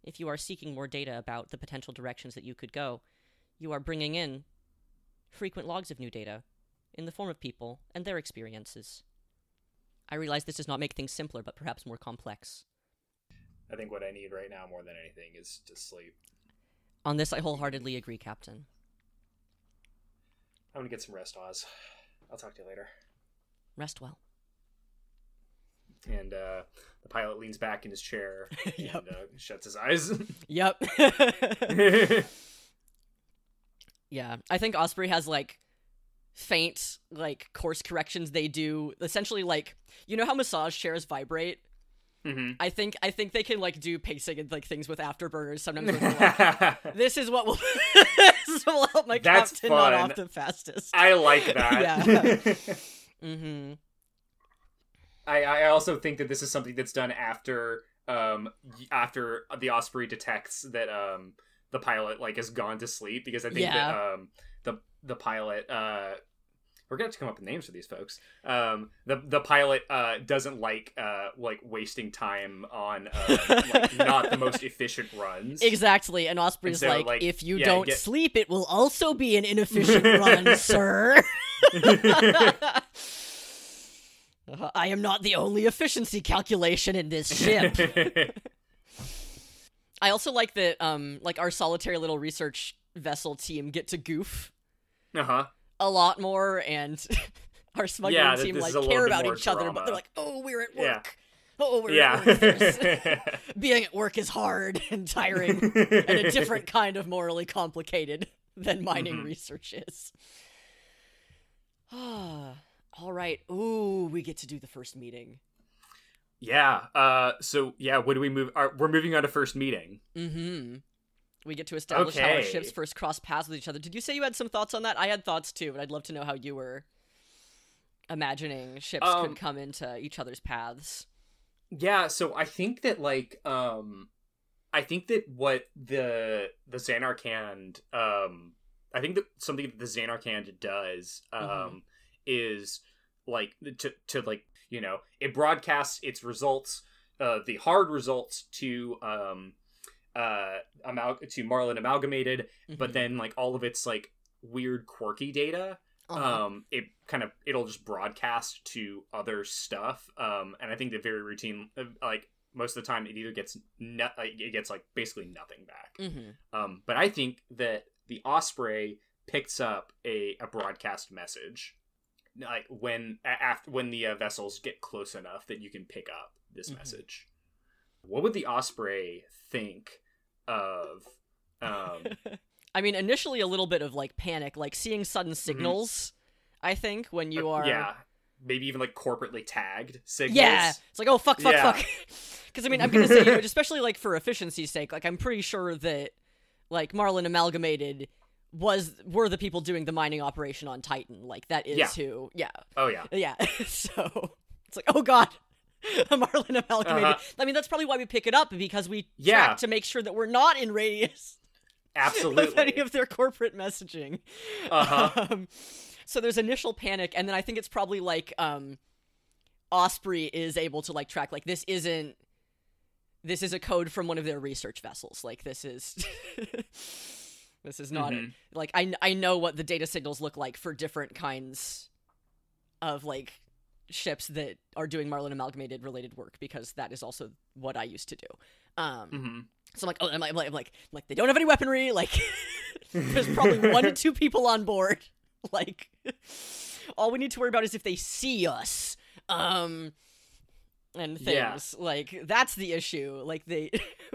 If you are seeking more data about the potential directions that you could go, you are bringing in frequent logs of new data in the form of people and their experiences. I realize this does not make things simpler, but perhaps more complex. I think what I need right now more than anything is to sleep. On this, I wholeheartedly agree, Captain. I'm gonna get some rest, Oz. I'll talk to you later. Rest well. And uh, the pilot leans back in his chair Yep. and uh, shuts his eyes. Yep. yeah, I think Osprey has like faint like course corrections they do essentially like you know how massage chairs vibrate hmm i think i think they can like do pacing and like things with afterburners sometimes like, this is what will this is what will help my That's captain not fun. off the fastest I like that. yeah. mm-hmm I, I also think that this is something that's done after um after the Osprey detects that um the pilot like has gone to sleep because I think that um the the pilot uh we're gonna have to come up with names for these folks. Um, the the pilot uh, doesn't like uh, like wasting time on uh, like not the most efficient runs. exactly and osprey's And so, like, like, if you yeah, don't get- sleep it will also be an inefficient run sir I am not the only efficiency calculation in this ship. I also like that um like our solitary little research vessel team get to goof uh huh. A lot more and our smuggling Yeah, team like is a little care about each other but they're like, "Oh, we're at Yeah. work." Oh, we're at work. Yeah. Being at work is hard and tiring and a different kind of morally complicated than mining Mhm. research is. All right. Ooh, we get to do the first meeting. yeah. Uh. So yeah. What do we move? Are, we're moving on to first meeting. Mm-hmm. We get to establish how our ships first cross paths with each other. Did you say you had some thoughts on that? I had thoughts too, but I'd love to know how you were imagining ships Um, could come into each other's paths. Yeah, so I think that like um I think that what the the Zanarkand um I think that something that the Zanarkand does um Mhm. is like to to like, you know, it broadcasts its results uh the hard results to um uh amal- to Marlin amalgamated, but Mhm. then like all of its like weird quirky data Uh-huh. um it kind of it'll just broadcast to other stuff um and i think the very routine uh, like most of the time it either gets no- it gets like basically nothing back Mhm. um but i think that the osprey picks up a, a broadcast message like when after when the uh, vessels get close enough that you can pick up this Mhm. message what would the osprey think of um I mean, initially a little bit of like panic, like seeing sudden signals. I think when you are Mm-hmm. yeah maybe even like corporately tagged signals Yeah, it's like oh fuck, fuck, Yeah. fuck. Because I mean, I'm gonna say, especially like for efficiency's sake, like I'm pretty sure that like Marlin Amalgamated was were the people doing the mining operation on Titan. Like that is Yeah. who, yeah, oh yeah yeah. so it's like oh god. Marlin Amalgamated. Uh-huh. I mean, that's probably why we pick it up because we Yeah. track to make sure that we're not in radius of absolutely any of their corporate messaging. Uh-huh. Um, so there's initial panic, and then I think it's probably like um, Osprey is able to like track like this isn't this is a code from one of their research vessels. Like this is this is not Mhm. like I I know what the data signals look like for different kinds of like ships that are doing Marlin Amalgamated related work because that is also what I used to do. Um, Mhm. so I'm like, oh, I'm like, I'm like, like, they don't have any weaponry. Like, there's probably one to two people on board. Like, all we need to worry about is if they see us. Um, and Yeah. things like that's the issue. Like they,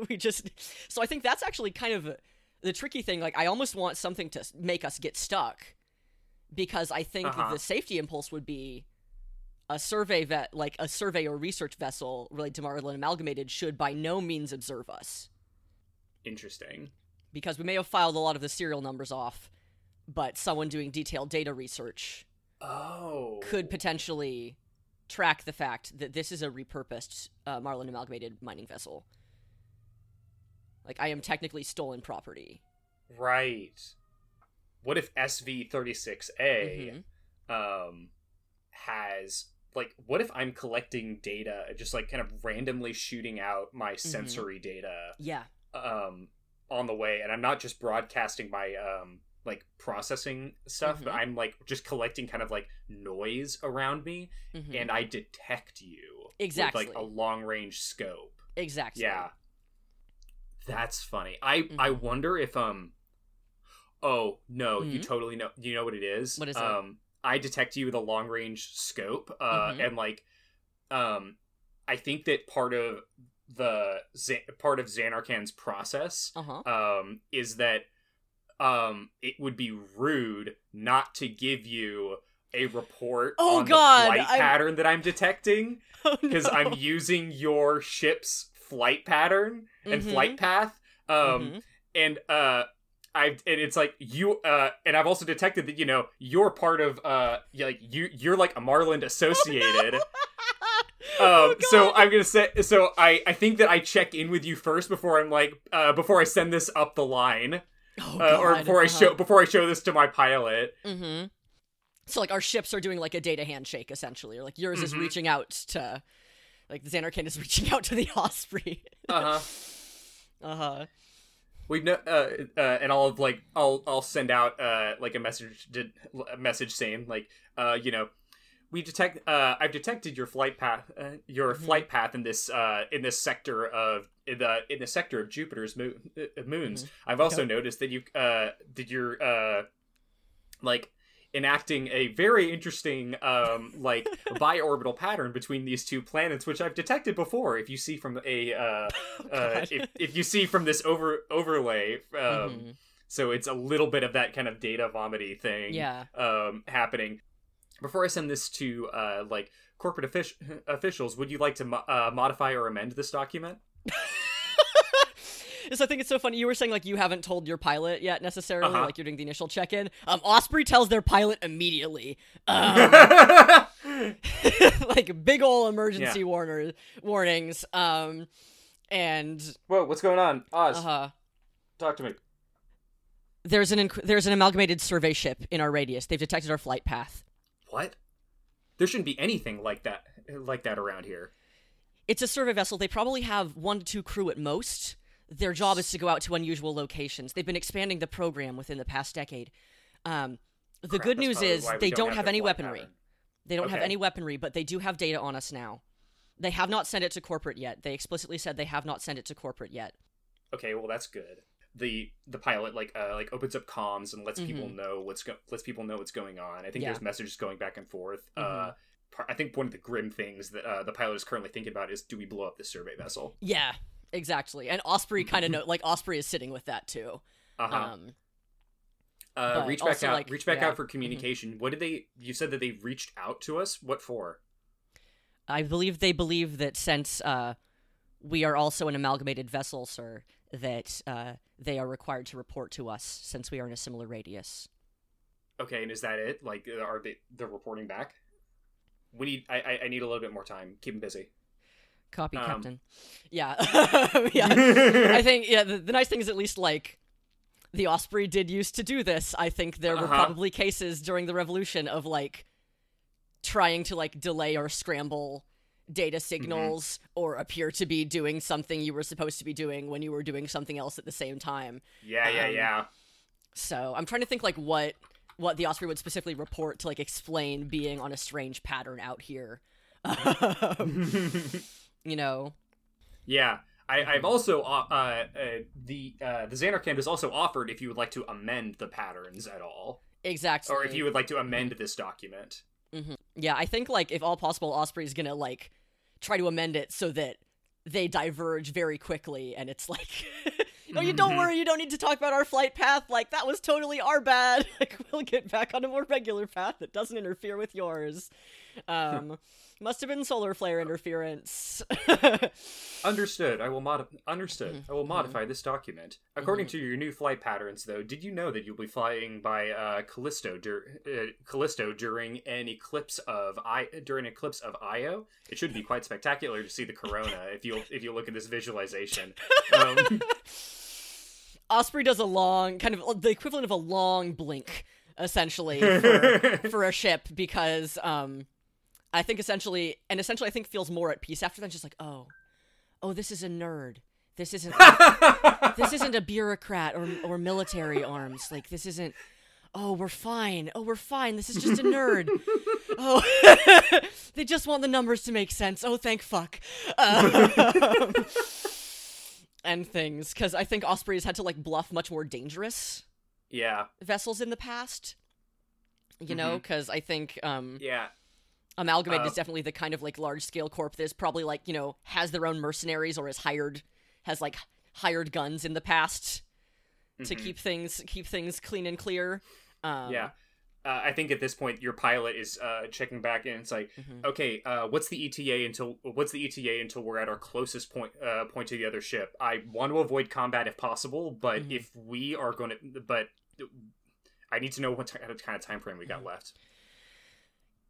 we just. So I think that's actually kind of the tricky thing. Like, I almost want something to make us get stuck, because I think Uh-huh. the safety impulse would be a survey vet like a survey or research vessel related to Marlin Amalgamated should by no means observe us interesting because we may have filed a lot of the serial numbers off, but someone doing detailed data research oh could potentially track the fact that this is a repurposed uh, Marlin Amalgamated mining vessel. Like I am technically stolen property. right what if sv36a Mhm. um has like what if i'm collecting data just like kind of randomly shooting out my Mm-hmm. sensory data Yeah. um on the way and i'm not just broadcasting my um like processing stuff but Mhm. i'm like just collecting kind of like noise around me Mhm. and i detect you Exactly. with like a long range scope exactly. yeah that's funny i i Mhm. wonder if um oh no you Mhm. totally know you know what it is What is it? I detect you with a long range scope uh Mhm. and like um i think that part of the part of Zanarkand's process Uh huh. um is that um it would be rude not to give you a report Oh, on God, the flight I'm- pattern that i'm detecting Oh, because no. I'm using your ship's flight pattern and Mhm. flight path. Um, Mhm. and uh, I've and it's like you uh, and I've also detected that you know you're part of uh, y- like you you're like a Marlin associated. Oh, Um, so I'm gonna say so I I think that I check in with you first before I'm like uh before I send this up the line Oh, uh, or before I Uh-huh. show before I show this to my pilot. Mm-hmm. So like our ships are doing like a data handshake essentially, or like yours is Mhm. reaching out to, like the Zanarkand is reaching out to the Osprey. Uh huh. uh huh. We know, uh, uh, and I'll like, I'll, I'll send out, uh, like a message, to, a message saying, like, uh, you know, we detect, uh, I've detected your flight path, uh, your Mhm. flight path in this, uh, in this sector of in the in the sector of Jupiter's mo- uh, moons. I've also noticed that you, uh, did your, uh, like. Enacting a very interesting, um, like bi-orbital pattern between these two planets, which I've detected before. If you see from a, uh, uh, if, if you see from this over overlay, um, Mhm. so it's a little bit of that kind of data vomity thing, Yeah. um, happening. Before I send this to uh, like corporate offic- officials, would you like to mo- uh, modify or amend this document? So I think it's so funny. You were saying like you haven't told your pilot yet necessarily, Uh-huh. like you're doing the initial check-in. Um, Osprey tells their pilot immediately. Um, like big ol' emergency Yeah. warner warnings. Um, and Whoa, what's going on? Oz, uh huh. talk to me. There's an inc- there's an amalgamated survey ship in our radius. They've detected our flight path. What? There shouldn't be anything like that like that around here. It's a survey vessel. They probably have one to two crew at most. Their job is to go out to unusual locations. They've been expanding the program within the past decade. Um, the Crap, good that's news is they don't, have, their any weaponry. pattern. They don't have any weaponry, but they do have data on us now. They have not sent it to corporate yet. They explicitly said they have not sent it to corporate yet. Okay, well that's good. the the pilot like uh, like opens up comms and lets people Mhm. know what's go- lets people know what's going on. I think Yeah. there's messages going back and forth. Uh, Mhm. par- I think one of the grim things that uh, the pilot is currently thinking about is do we blow up the survey vessel? Yeah, exactly. And Osprey kind of know, like Osprey is sitting with that too. Uh-huh. Um, uh, reach back out. like, reach back yeah. out for communication. What did they? You said that they reached out to us. What for? I believe they believe that since uh, we are also an amalgamated vessel, sir, that uh, they are required to report to us since we are in a similar radius. Okay, and is that it? Like, uh, are they they're reporting back? We need. I I, I need a little bit more time. Keep them busy. Copy, Um. Captain. Yeah, yeah. I think yeah. The, the nice thing is at least like the Osprey did used to do this. I think there were Uh-huh. probably cases during the Revolution of like trying to like delay or scramble data signals or appear to be doing something you were supposed to be doing when you were doing something else at the same time. Yeah, yeah, Um, yeah. So I'm trying to think like what what the Osprey would specifically report to like explain being on a strange pattern out here. Um, you know, Yeah, I, Mm-hmm. I've also uh, uh, the uh, the Zanarkand has also offered if you would like to amend the patterns at all, exactly. or if you would like to amend this document. Yeah, I think like if all possible, Osprey's gonna like try to amend it so that they diverge very quickly, and it's like, oh, you don't Mhm. worry, you don't need to talk about our flight path. Like that was totally our bad. Like we'll get back on a more regular path that doesn't interfere with yours. Um, must have been solar flare interference. Understood. I will mod. Understood. Mm-hmm. I will modify this document according to your new flight patterns. Though, did you know that you'll be flying by uh, Callisto dur- uh, Callisto during an eclipse of I during an eclipse of Io? It should be quite spectacular to see the corona if you if you look at this visualization. Um, Osprey does a long, kind of the equivalent of a long blink, essentially, for, for a ship because um, I think essentially, and essentially, I think feels more at peace after that. Just like, oh, oh, this is a nerd. This isn't. this isn't a bureaucrat or or military arms. Like this isn't. Oh, we're fine. Oh, we're fine. This is just a nerd. Oh, they just want the numbers to make sense. Oh, thank fuck. Um, and things, because I think Osprey has had to like bluff much more dangerous yeah, vessels in the past. You know, because I think um, yeah. Amalgamated Uh, is definitely the kind of like large scale corp that's probably like you know has their own mercenaries or has hired has like hired guns in the past to Mhm. keep things keep things clean and clear. Um, Yeah. Uh, I think at this point your pilot is uh, checking back and it's like, Mhm. okay, uh, what's the ETA until what's the ETA until we're at our closest point uh, point to the other ship? I want to avoid combat if possible, but Mhm. if we are going to, but I need to know what t- kind of time frame we got Mm-hmm. left.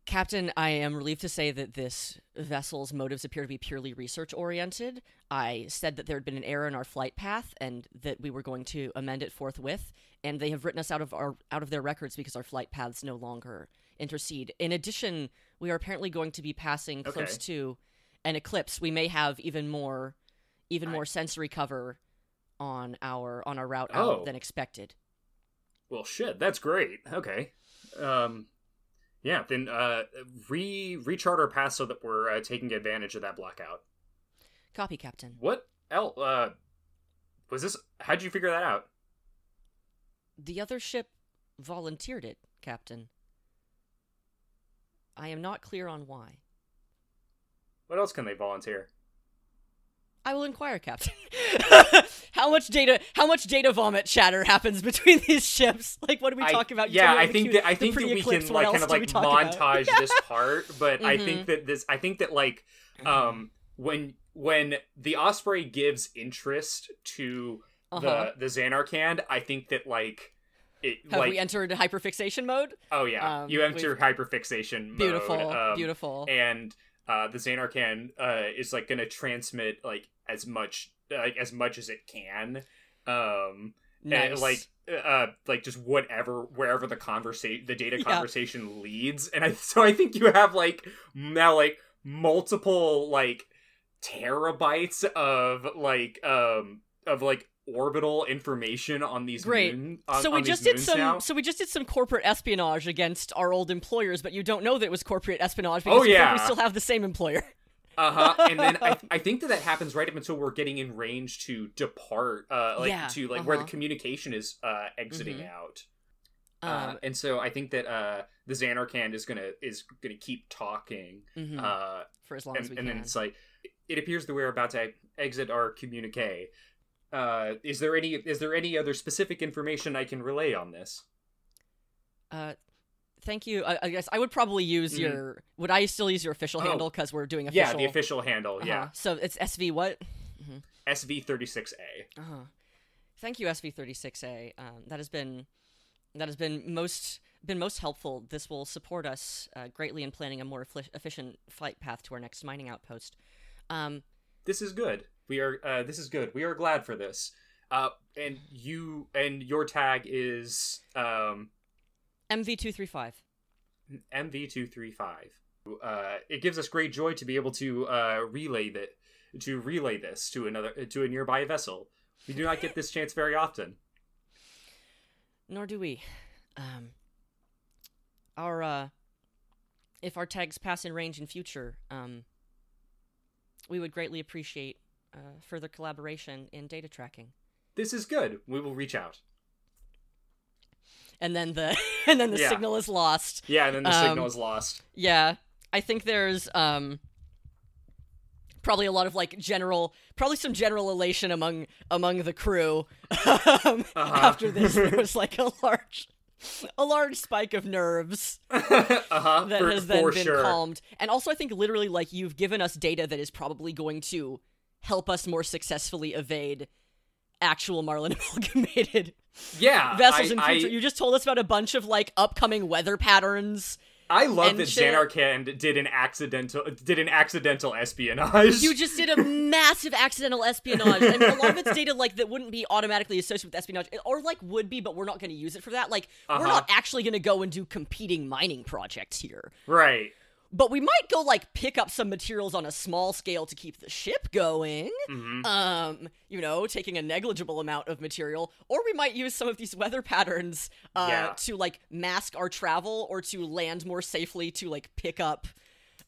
Captain, I am relieved to say that this vessel's motives appear to be purely research oriented. I said that there had been an error in our flight path and that we were going to amend it forthwith, and they have written us out of our out of their records because our flight paths no longer intercede. In addition, we are apparently going to be passing close Okay. to an eclipse. We may have even more even I- more sensory cover on our on our route Oh. out than expected. Well, shit, that's great. Okay, um, yeah, then uh, re rechart our path so that we're uh, taking advantage of that blackout. Copy, Captain. What else? Uh, was this? How'd you figure that out? The other ship volunteered it, Captain. I am not clear on why. What else can they volunteer? I will inquire, Captain. how much data? How much data vomit chatter happens between these ships? Like, what are we I- talking about? Yeah, I think cute- that I think that we can like kind of like montage this part, but I Mhm. think that this I think that like um when when the Osprey gives interest to Uh-huh. the the Zanarkand, I think that like it Have like we entered hyperfixation mode? oh yeah, um, you enter hyperfixation mode. Beautiful, um, beautiful. and uh, the Zanarkand uh, is like gonna transmit like as much like as much as it can. Um, nice. and, like uh like just whatever wherever the conversation the data Yeah. conversation leads and i so i think you have like now like multiple like terabytes of like um of like orbital information on these Great. moon, on, so we just did some. now. So we just did some corporate espionage against our old employers, but you don't know that it was corporate espionage because Oh, yeah. we still have the same employer. Uh huh. And then I, I think that that happens right up until we're getting in range to depart, uh, like Yeah, to like where the uh-huh. communication is uh exiting Mhm. out. Um, uh, and so I think that uh the Zanarkand is gonna is gonna keep talking. mhm, Uh, for as long as and, we and can. then it's like it appears that we're about to exit our communique. Uh, is there any is there any other specific information I can relay on this? Uh, thank you. I, I guess I would probably use Mhm. your. Would I still use your official Oh. handle because we're doing official? Yeah, the official handle. uh-huh. Yeah, So it's SV what? SV thirty six A. Uh-huh. Thank you, SV36A. Um, that has been that has been most been most helpful. This will support us uh, greatly in planning a more effi- efficient flight path to our next mining outpost. Um, This is good. We are. Uh, this is good. We are glad for this. Uh, and you and your tag is um, MV235. MV two three five. Uh, it gives us great joy to be able to uh, relay that to relay this to another to a nearby vessel. We do not get this chance very often. Nor do we. Um, our uh, if our tags pass in range in future, um, we would greatly appreciate uh, further collaboration in data tracking. This is good. We will reach out. And then the and then the Yeah. signal is lost. Yeah, and then the Um, signal is lost. Yeah, I think there's um probably a lot of like general, probably some general elation among among the crew um, after this. There was like a large, a large spike of nerves uh-huh, that for, has then been sure. calmed, and also I think literally like you've given us data that is probably going to help us more successfully evade actual Marlin amalgamated Yeah, vessels I, in future. I, you just told us about a bunch of like upcoming weather patterns. I love that shit. Did an accidental did an accidental espionage. You just did a massive accidental espionage. I mean, a lot of it's data like that wouldn't be automatically associated with espionage, or like would be, but we're not going to use it for that. Like, we're Uh-huh. not actually going to go and do competing mining projects here, right. But we might go like pick up some materials on a small scale to keep the ship going. hmm Um, you know, taking a negligible amount of material, or we might use some of these weather patterns uh, Yeah. to like mask our travel or to land more safely to like pick up.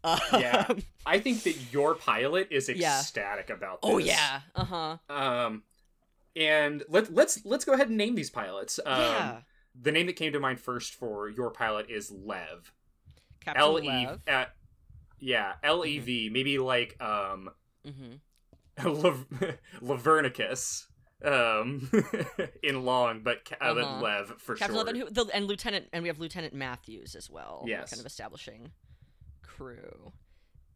Uh, Yeah. I think that your pilot is Yeah. ecstatic about this. oh yeah. Uh huh. Um, and let let's let's go ahead and name these pilots. Um, yeah. The name that came to mind first for your pilot is Lev. Captain L E. Lev. uh, Yeah, L E V. Maybe like um, Mm-hmm. Lav- Lavernicus. Um, in long, but ca- uh, Uh-huh. Lev for Captain sure. Lev and, who, the, and Lieutenant, and we have Lieutenant Matthews as well. Yes. kind of establishing crew.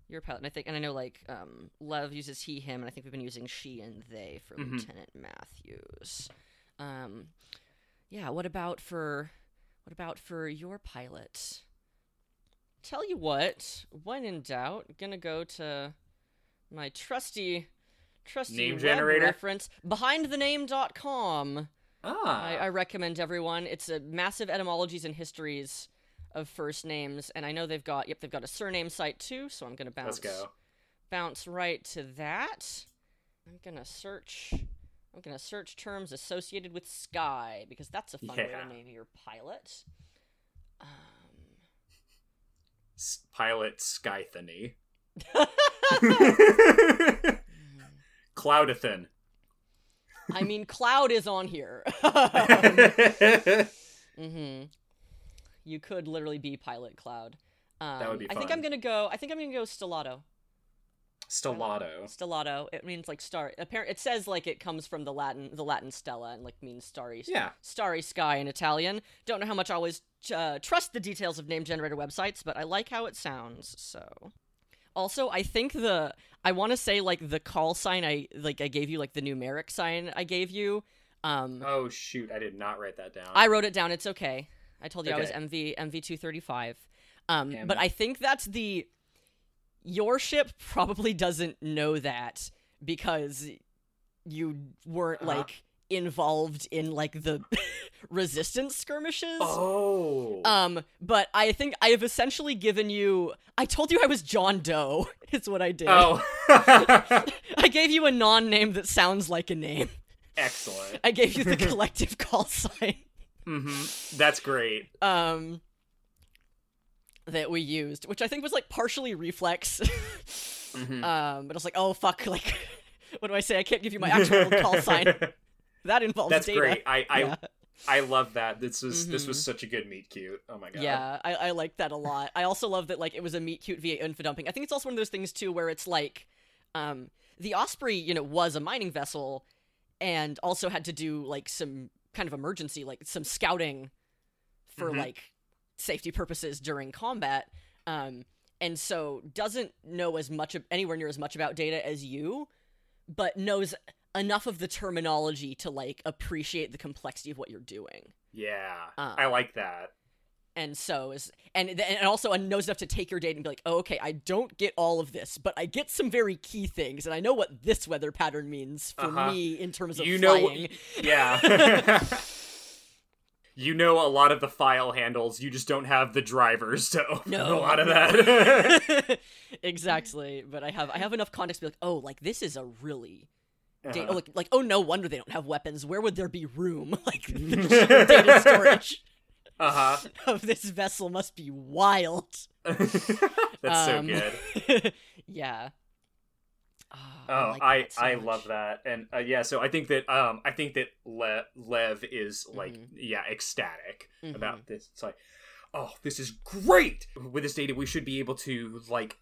Your pilot, and I think, and I know like um, Lev uses he, him, and I think we've been using she and they for Mhm. Lieutenant Matthews. Um, yeah. What about for, what about for your pilot? Tell you what, when in doubt, gonna go to my trusty, trusty Name generator? reference behindthename.com. Ah, I, I recommend everyone. It's a massive etymologies and histories of first names, and I know they've got yep they've got a surname site too. So I'm gonna bounce let's go. bounce right to that. I'm gonna search. I'm gonna search terms associated with sky because that's a fun way to name your pilot. S- pilot Skythony. Cloudathan. I mean, Cloud is on here. mm-hmm You could literally be Pilot Cloud. Um, would be fun. I think. I'm gonna go. I think I'm gonna go Stellato. Stellato. Stellato. It means like star. Apparent. It says like it comes from the Latin, the Latin stella, and like means starry, Yeah. starry sky in Italian. Don't know how much I always uh, trust the details of name generator websites, but I like how it sounds. So. Also, I think the I want to say like the call sign I like I gave you like the numeric sign I gave you. Um, Oh shoot, I did not write that down. I wrote it down. It's okay. I told you I was MV MV two thirty five. Um, but I think that's the your ship probably doesn't know that because you weren't Uh-huh. like involved in like the resistance skirmishes. Oh. Um, but I think I have essentially given you. I told you I was John Doe. Is what I did. oh. I gave you a non-name that sounds like a name. Excellent. I gave you the collective call sign. Mm-hmm. That's great. um that we used, which I think was like partially reflex Mhm. Um, but I was like, oh fuck, like, what do I say? I can't give you my actual call sign. That involves That's data. great. I I, Yeah. I love that. This was this was Mhm. such a good meet cute. Oh my god. Yeah, I, I like that a lot. I also love that like it was a meet cute via info dumping. I think it's also one of those things too where it's like, um, the Osprey, you know, was a mining vessel, and also had to do like some kind of emergency, like some scouting, for Mhm. like safety purposes during combat. Um, and so doesn't know as much of anywhere near as much about data as you, but knows enough of the terminology to like appreciate the complexity of what you're doing. Yeah. Uh, I like that. and so is and and also knows enough to take your date and be like, oh, okay, I don't get all of this, but I get some very key things, and I know what this weather pattern means for Uh-huh. me in terms of You know- flying. Yeah. you know a lot of the file handles. You just don't have the drivers to open No, a lot of that. exactly, but I have I have enough context to be like, oh, like this is a really. Da- Uh-huh. like, like, oh, no wonder they don't have weapons. Where would there be room? Like, the data storage Uh of this vessel must be wild. That's so Um, good. yeah. Oh, Oh, like I so I love that, and uh, yeah. So I think that um I think that Le- Lev is like Mhm. yeah ecstatic Mhm. about this. It's like, oh, this is great. With this data, we should be able to like.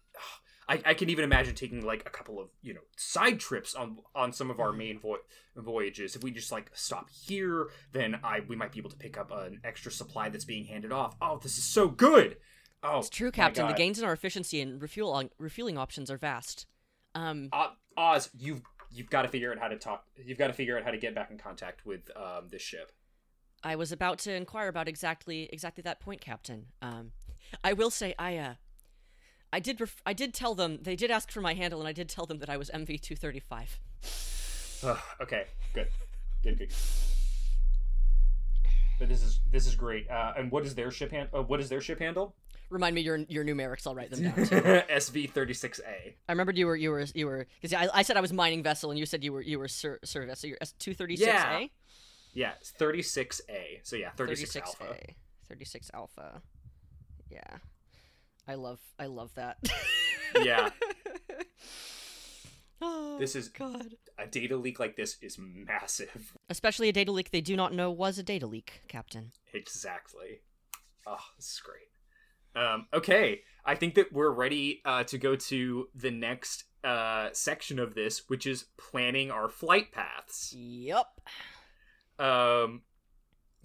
I, I can even imagine taking like a couple of you know side trips on on some of our main vo- voyages. If we just like stop here, then I we might be able to pick up an extra supply that's being handed off. Oh, this is so good. Oh, It's true, Captain. The gains in our efficiency and refuel refueling options are vast. Um, O- Oz, you've you've got to figure out how to talk. You've got to figure out how to get back in contact with um, this ship. I was about to inquire about exactly exactly that point, Captain. Um, I will say I uh, I did ref- I did tell them they did ask for my handle, and I did tell them that I was MV two thirty five. Okay, good, good, good. But this is this is great. Uh, and what is their ship hand? Uh, what is their ship handle? Remind me your your numerics. I'll write them down. SV thirty six A. I remembered you were you were you were because I, I said I was mining vessel, and you said you were you were ser- service. So you're S two thirty six Yeah. A. Yeah, thirty six A. So yeah, thirty six 36 Alpha. A. 36 Alpha. Yeah. I love I love that. Yeah, oh, This is- God. a data leak like this is massive. Especially a data leak they do not know was a data leak, Captain. Exactly. Oh, this is great. Um, okay, I think that we're ready uh, to go to the next uh, section of this, which is planning our flight paths. Yup. Um,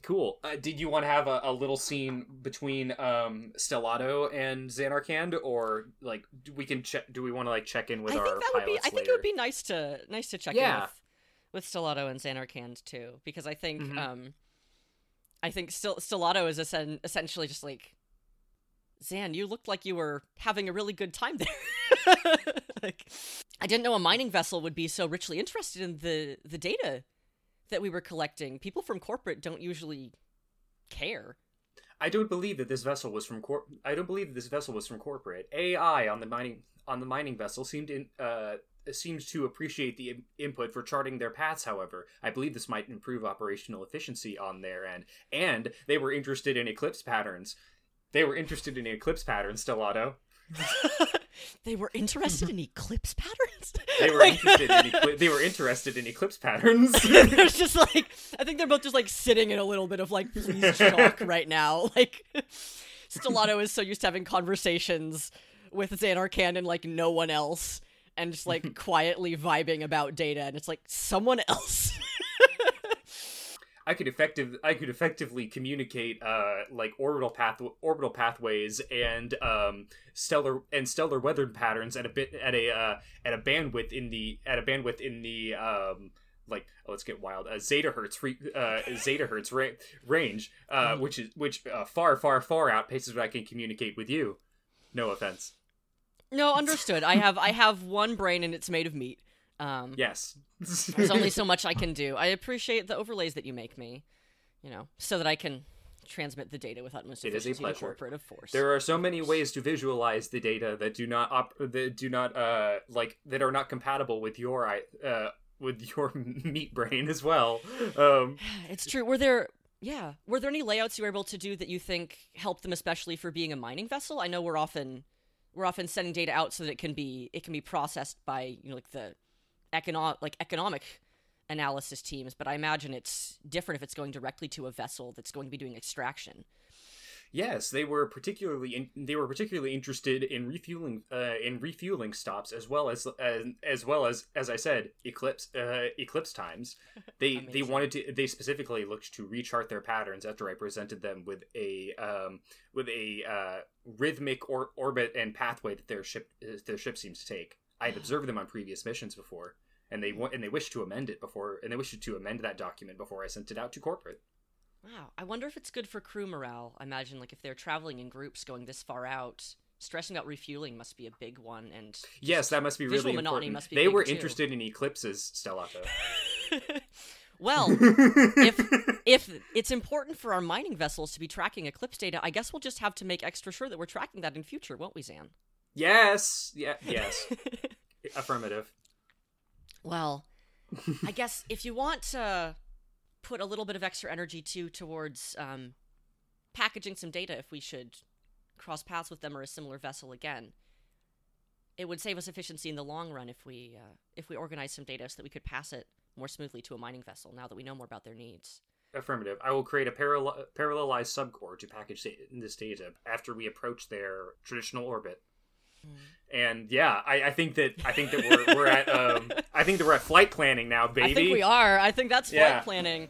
cool. Uh, did you want to have a, a little scene between um, Stellato and Zanarkand, or like do we can check? Do we want to like check in with I our think that would be I think it would be nice to nice to check Yeah. in with with Stellato and Zanarkand too because I think Mhm. um I think Stel- Stellato is essen- essentially just like Zan, you looked like you were having a really good time there. like, I didn't know a mining vessel would be so richly interested in the the data that we were collecting. People from corporate don't usually care. I don't believe that this vessel was from corp. I don't believe that this vessel was from corporate. AI on the mining on the mining vessel seemed in, uh seems to appreciate the in- input for charting their paths. However, I believe this might improve operational efficiency on their end, and they were interested in eclipse patterns. They were interested in eclipse patterns, Stellato. they were interested in eclipse patterns. They were Like- interested in they were interested in eclipse patterns. There's just like I think they're both just like sitting in a little bit of like please shock right now. Like Stellato is so used to having conversations with Zanarkand and like no one else and just like quietly vibing about data and it's like someone else. I could effective I could effectively communicate uh like orbital path orbital pathways and um stellar and stellar weather patterns at a bit at a uh at a bandwidth in the at a bandwidth in the um like oh, let's get wild uh, zetta hertz free uh zetta hertz ra- range uh Mhm. which is which uh, far far far outpaces what I can communicate with you. No offense. no, understood. I have I have one brain and it's made of meat. Um Yes. there's only so much I can do. I appreciate the overlays that you make me, you know, so that I can transmit the data with utmost It is a efficiency pleasure. corporate force. There are so many ways to visualize the data that do not op- that do not uh like that are not compatible with your uh with your meat brain as well. Um It's true. Were there yeah, were there any layouts you were able to do that you think helped them especially for being a mining vessel? I know we're often we're often sending data out so that it can be it can be processed by you know like the economic like economic analysis teams. But I imagine it's different if it's going directly to a vessel that's going to be doing extraction. Yes, they were particularly in, they were particularly interested in refueling uh, in refueling stops as well as as, as well as as I said eclipse uh, eclipse times. They they wanted to they specifically looked to rechart their patterns after I presented them with a um, with a uh, rhythmic or, orbit and pathway that their ship their ship seems to take. I had observed them on previous missions before, and they and they wished to amend it before and they wished to amend that document before I sent it out to corporate. Wow. I wonder if it's good for crew morale. I imagine like if they're traveling in groups going this far out, stressing out refueling must be a big one and Yes, that must be really important. Must be they were too. interested in eclipses, Stellato. well, if if it's important for our mining vessels to be tracking eclipse data, I guess we'll just have to make extra sure that we're tracking that in future, won't we, Zan? Yes. Yeah, yes. Affirmative. Well, I guess if you want to put a little bit of extra energy too towards um, packaging some data if we should cross paths with them or a similar vessel again. It would save us efficiency in the long run if we uh, if we organize some data so that we could pass it more smoothly to a mining vessel. Now that we know more about their needs. Affirmative. I will create a parallel parallelized subcore to package this data after we approach their traditional orbit. Hmm. And yeah, I, I, think that I think that we're, we're at um, I think that we're at flight planning now, baby. I think we are. I think that's flight yeah. planning.